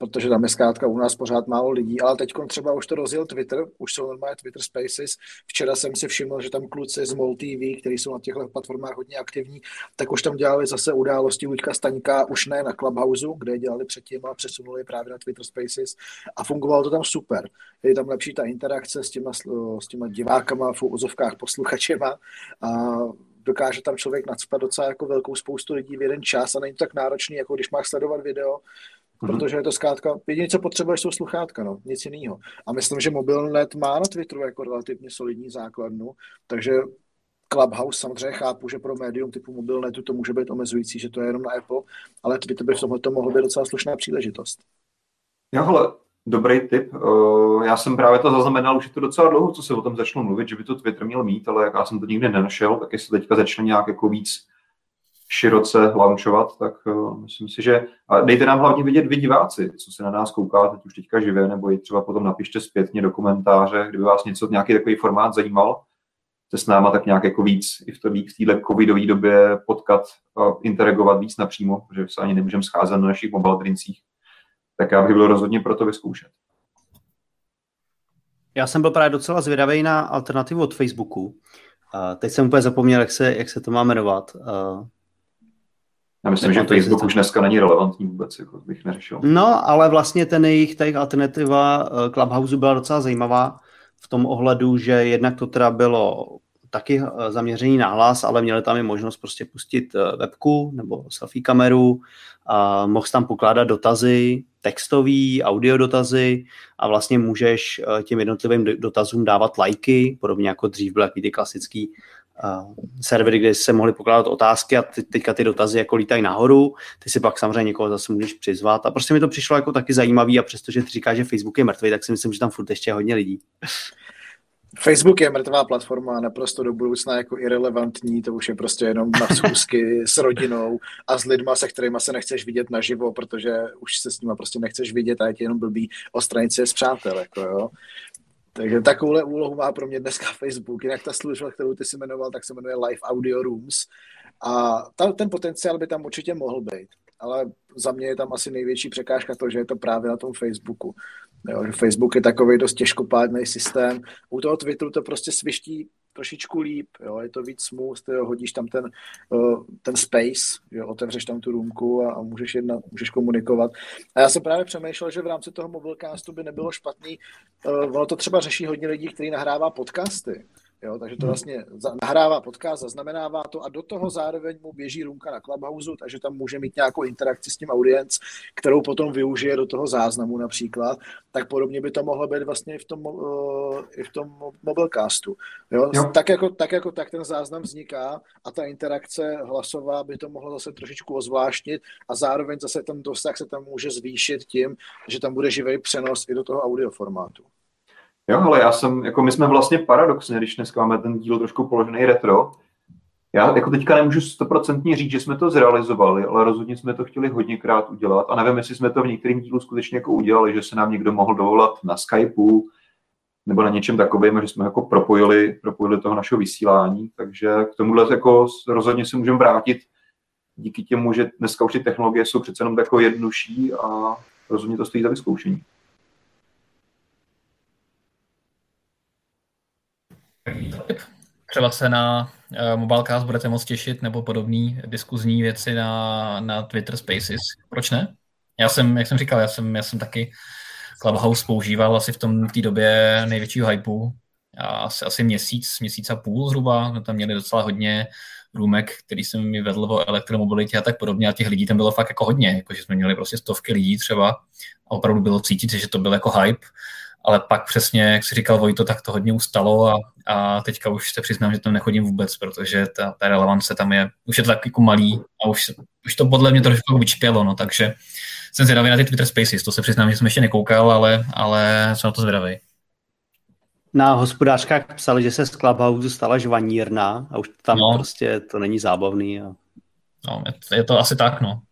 protože tam je zkrátka u nás pořád málo lidí, ale teď třeba už to rozjel Twitter, už jsou normálně Twitter Spaces. Včera jsem si všiml, že tam kluci z MOL TV, kteří jsou na těchto platformách hodně aktivní, tak už tam dělali zase události Luďka Staňka, už ne na Clubhouse, kde je dělali předtím, a přesunuli právě na Twitter Spaces a fungovalo to tam super. Je tam lepší ta interakce s těma, s těma divákama, v úzovkách posluchačema a dokáže tam člověk nadspat docela jako velkou spoustu lidí v jeden čas a není tak náročný, jako když máš sledovat video. Protože je to zkrátka, jediné, co potřebuješ, jsou sluchátka, no, nic jiného. A myslím, že mobilnet má na Twitteru jako relativně solidní základnu, takže Clubhouse samozřejmě chápu, že pro médium typu mobilnetu to může být omezující, že to je jenom na Apple, ale Twitter by v tomhle to mohl být docela slušná příležitost. Jo, hele, dobrý tip. Uh, já jsem právě to zaznamenal, už je to docela dlouho, co se o tom začalo mluvit, že by to Twitter měl mít, ale jak já jsem to nikdy nenašel, tak jestli teďka začne nějak jako víc široce launchovat, tak uh, myslím si, že a dejte nám hlavně vidět vy diváci, co se na nás koukáte, teď už teďka živě, nebo i třeba potom napište zpětně do komentáře, kdyby vás něco, nějaký takový formát zajímal, se s náma tak nějak jako víc i v, téhle covidové době potkat a interagovat víc napřímo, protože se ani nemůžeme scházet na našich mobile drincích, tak já bych byl rozhodně pro to vyzkoušet. Já jsem byl právě docela zvědavý na alternativu od Facebooku. Teď jsem úplně zapomněl, jak se, jak se to má jmenovat. Já myslím, že Facebook už dneska není relevantní vůbec, jako bych neřešil. No, ale vlastně ten jejich, ta jejich alternativa eh, Clubhouse byla docela zajímavá v tom ohledu, že jednak to teda bylo taky eh, zaměření na hlas, ale měli tam i možnost prostě pustit eh, webku nebo selfie kameru, a mohl tam pokládat dotazy, textový, audio dotazy a vlastně můžeš těm jednotlivým dotazům dávat lajky, podobně jako dřív byly ty klasický servery, kde se mohly pokládat otázky a ty, teďka ty dotazy jako lítají nahoru, ty si pak samozřejmě někoho zase můžeš přizvat a prostě mi to přišlo jako taky zajímavý a přestože ty říkáš, že Facebook je mrtvý, tak si myslím, že tam furt ještě hodně lidí. Facebook je mrtvá platforma, naprosto do budoucna jako irrelevantní, to už je prostě jenom na schůzky (laughs) s rodinou a s lidma, se kterými se nechceš vidět naživo, protože už se s nimi prostě nechceš vidět a je ti jenom blbý odstranit se z přátel, jako jo. Takže takovouhle úlohu má pro mě dneska Facebook. Jinak ta služba, kterou ty si jmenoval, tak se jmenuje Live Audio Rooms. A ta, ten potenciál by tam určitě mohl být. Ale za mě je tam asi největší překážka to, že je to právě na tom Facebooku. Jo, že Facebook je takový dost těžkopádný systém. U toho Twitteru to prostě sviští trošičku líp, jo, je to víc smooth, jo, hodíš tam ten, uh, ten space, jo, otevřeš tam tu růmku a, a můžeš, jedna, můžeš komunikovat. A já jsem právě přemýšlel, že v rámci toho mobilecastu by nebylo špatný, uh, ono to třeba řeší hodně lidí, kteří nahrává podcasty, Jo, takže to hmm. vlastně nahrává podcast, zaznamenává to a do toho zároveň mu běží růmka na Clubhouse, takže tam může mít nějakou interakci s tím audience, kterou potom využije do toho záznamu například. Tak podobně by to mohlo být vlastně i v tom, uh, i v tom mobilecastu. Jo? Jo. Tak, jako, tak jako tak ten záznam vzniká a ta interakce hlasová by to mohlo zase trošičku ozvláštnit a zároveň zase ten dosah se tam může zvýšit tím, že tam bude živý přenos i do toho audioformátu. Jo, ale já jsem, jako my jsme vlastně paradoxně, když dneska máme ten díl trošku položený retro, já jako teďka nemůžu stoprocentně říct, že jsme to zrealizovali, ale rozhodně jsme to chtěli hodněkrát udělat a nevím, jestli jsme to v některém dílu skutečně jako udělali, že se nám někdo mohl dovolat na Skypeu nebo na něčem takovém, že jsme jako propojili, propojili toho našeho vysílání, takže k tomuhle jako rozhodně se můžeme vrátit díky těmu, že dneska už ty technologie jsou přece jenom jako jednodušší a rozhodně to stojí za vyzkoušení. Třeba se na uh, Mobilecast budete moc těšit nebo podobné diskuzní věci na, na Twitter Spaces. Proč ne? Já jsem, jak jsem říkal, já jsem, já jsem taky Clubhouse používal asi v tom té době největšího hypeu. Asi, asi měsíc, měsíc a půl zhruba. No, tam měli docela hodně růmek, který jsem mi vedl o elektromobilitě a tak podobně. A těch lidí tam bylo fakt jako hodně. Jako, že jsme měli prostě stovky lidí třeba a opravdu bylo cítit, že to byl jako hype ale pak přesně, jak si říkal Vojto, tak to hodně ustalo a, a teďka už se přiznám, že tam nechodím vůbec, protože ta, ta relevance tam je, už je to tak jako malý a už, už to podle mě trošku vyčpělo, no, takže jsem zvědavý na ty Twitter Spaces, to se přiznám, že jsem ještě nekoukal, ale, ale jsem na to zvědavý. Na hospodářkách psali, že se z Clubhouse stala žvanírna a už tam no. prostě to není zábavný. A... No, je, je to asi tak, no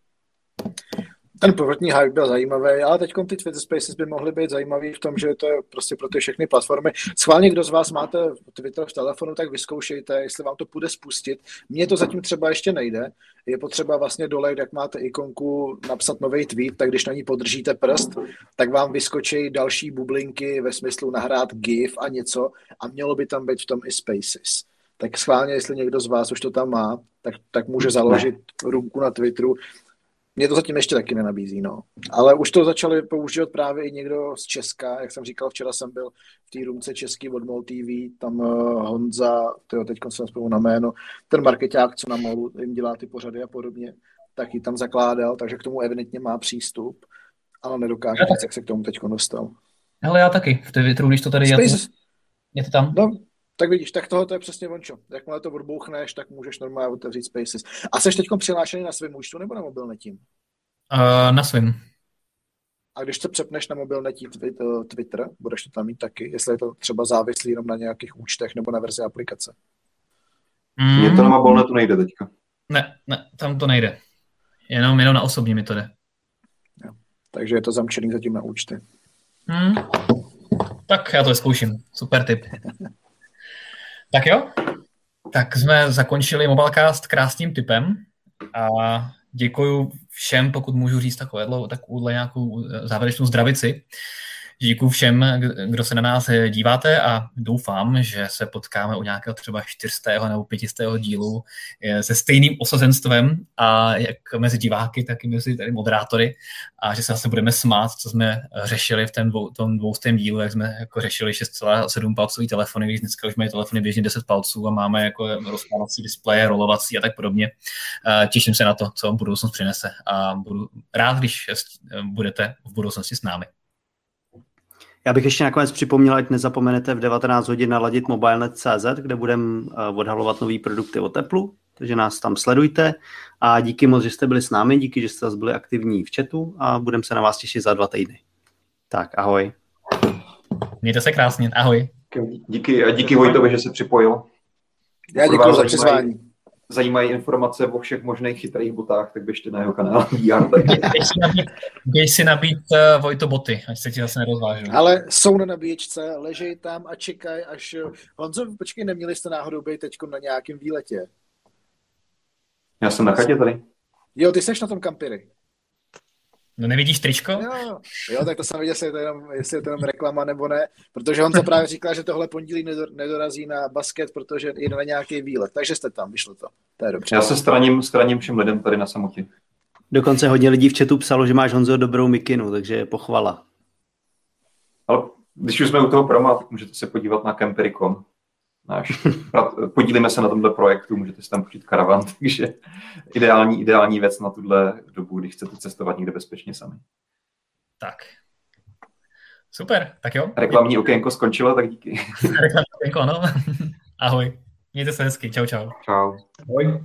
ten prvotní hype byl zajímavý, ale teď ty Twitter Spaces by mohly být zajímavý v tom, že to je prostě pro ty všechny platformy. Schválně, kdo z vás máte Twitter v telefonu, tak vyzkoušejte, jestli vám to půjde spustit. Mně to zatím třeba ještě nejde. Je potřeba vlastně dole, jak máte ikonku napsat nový tweet, tak když na ní podržíte prst, tak vám vyskočí další bublinky ve smyslu nahrát GIF a něco a mělo by tam být v tom i Spaces tak schválně, jestli někdo z vás už to tam má, tak, tak může založit růmku na Twitteru mě to zatím ještě taky nenabízí, no. Ale už to začali používat právě i někdo z Česka, jak jsem říkal, včera jsem byl v té růmce český od MOL TV, tam uh, Honza, tyjo, teď jsem spolu na jméno, ten marketák, co na MOLu jim dělá ty pořady a podobně, tak ji tam zakládal, takže k tomu evidentně má přístup, ale nedokáže říct, jak se k tomu teď dostal. Ale já taky, v Twitteru, když to tady je, je to tam. No, tak vidíš, tak tohle je přesně vončo. Jakmile to odbouchneš, tak můžeš normálně otevřít Spaces. A jsi teď přihlášený na svém účtu nebo na mobilnetím? Uh, na svém. A když se přepneš na mobilnetí Twitter, budeš to tam mít taky, jestli je to třeba závislý jenom na nějakých účtech nebo na verzi aplikace? Mm. Mně to na mobilnetu nejde teďka. Ne, ne, tam to nejde. Jenom, jenom na osobní mi to jde. Jo. Takže je to zamčený zatím na účty. Hmm. Tak já to zkouším. Super tip. (laughs) Tak jo, tak jsme zakončili Mobilecast krásným typem a děkuji všem, pokud můžu říct takovéhle, takovouhle nějakou závěrečnou zdravici. Děkuji všem, kdo se na nás díváte a doufám, že se potkáme u nějakého třeba 400. nebo 500. dílu eh, se stejným osazenstvem a jak mezi diváky, tak i mezi tady moderátory a že se zase budeme smát, co jsme řešili v tom, dvou, tom dvoustém dílu, jak jsme jako řešili 6,7 palcový telefony, když dneska už mají telefony běžně 10 palců a máme jako rozkládací displeje, rolovací a tak podobně. Těším se na to, co budoucnost přinese a budu rád, když budete v budoucnosti s námi. Já bych ještě nakonec připomněl, ať nezapomenete v 19 hodin naladit mobilenet.cz, kde budeme eh, odhalovat nové produkty o teplu, takže nás tam sledujte a díky moc, že jste byli s námi, díky, že jste zase byli aktivní v chatu a budeme se na vás těšit za dva týdny. Tak, ahoj. Mějte se krásně, ahoj. Díky, a díky Vojtovi, že se připojil. Já děkuji za přizvání zajímají informace o všech možných chytrých botách, tak běžte na jeho kanál VR. Tak... Běž si nabít uh, Vojto boty, ať se ti zase nerozvážu. Ale jsou na nabíječce, ležej tam a čekaj, až... Honzo, počkej, neměli jste náhodou být teď na nějakém výletě? Já jsem na chatě tady. Jo, ty seš na tom kampiry. No nevidíš tričko? Jo, jo, tak to jsem viděl, jestli je to, jenom, jestli je to jenom reklama nebo ne, protože on to právě říkal, že tohle pondělí nedorazí na basket, protože jde na nějaký výlet, takže jste tam, vyšlo to. To je dobře. Já se straním, straním všem lidem tady na samotě. Dokonce hodně lidí v chatu psalo, že máš Honzo dobrou mikinu, takže pochvala. Ale když už jsme u toho proma, tak můžete se podívat na Campery.com. Náš, podílíme se na tomhle projektu, můžete si tam počít karavan, (laughs) takže ideální, ideální věc na tuhle dobu, když chcete cestovat někde bezpečně sami. Tak. Super, tak jo. Reklamní okénko skončilo, tak díky. (laughs) Reklamní okénko, ano. (laughs) Ahoj. Mějte se hezky, čau, čau. Čau. Ahoj.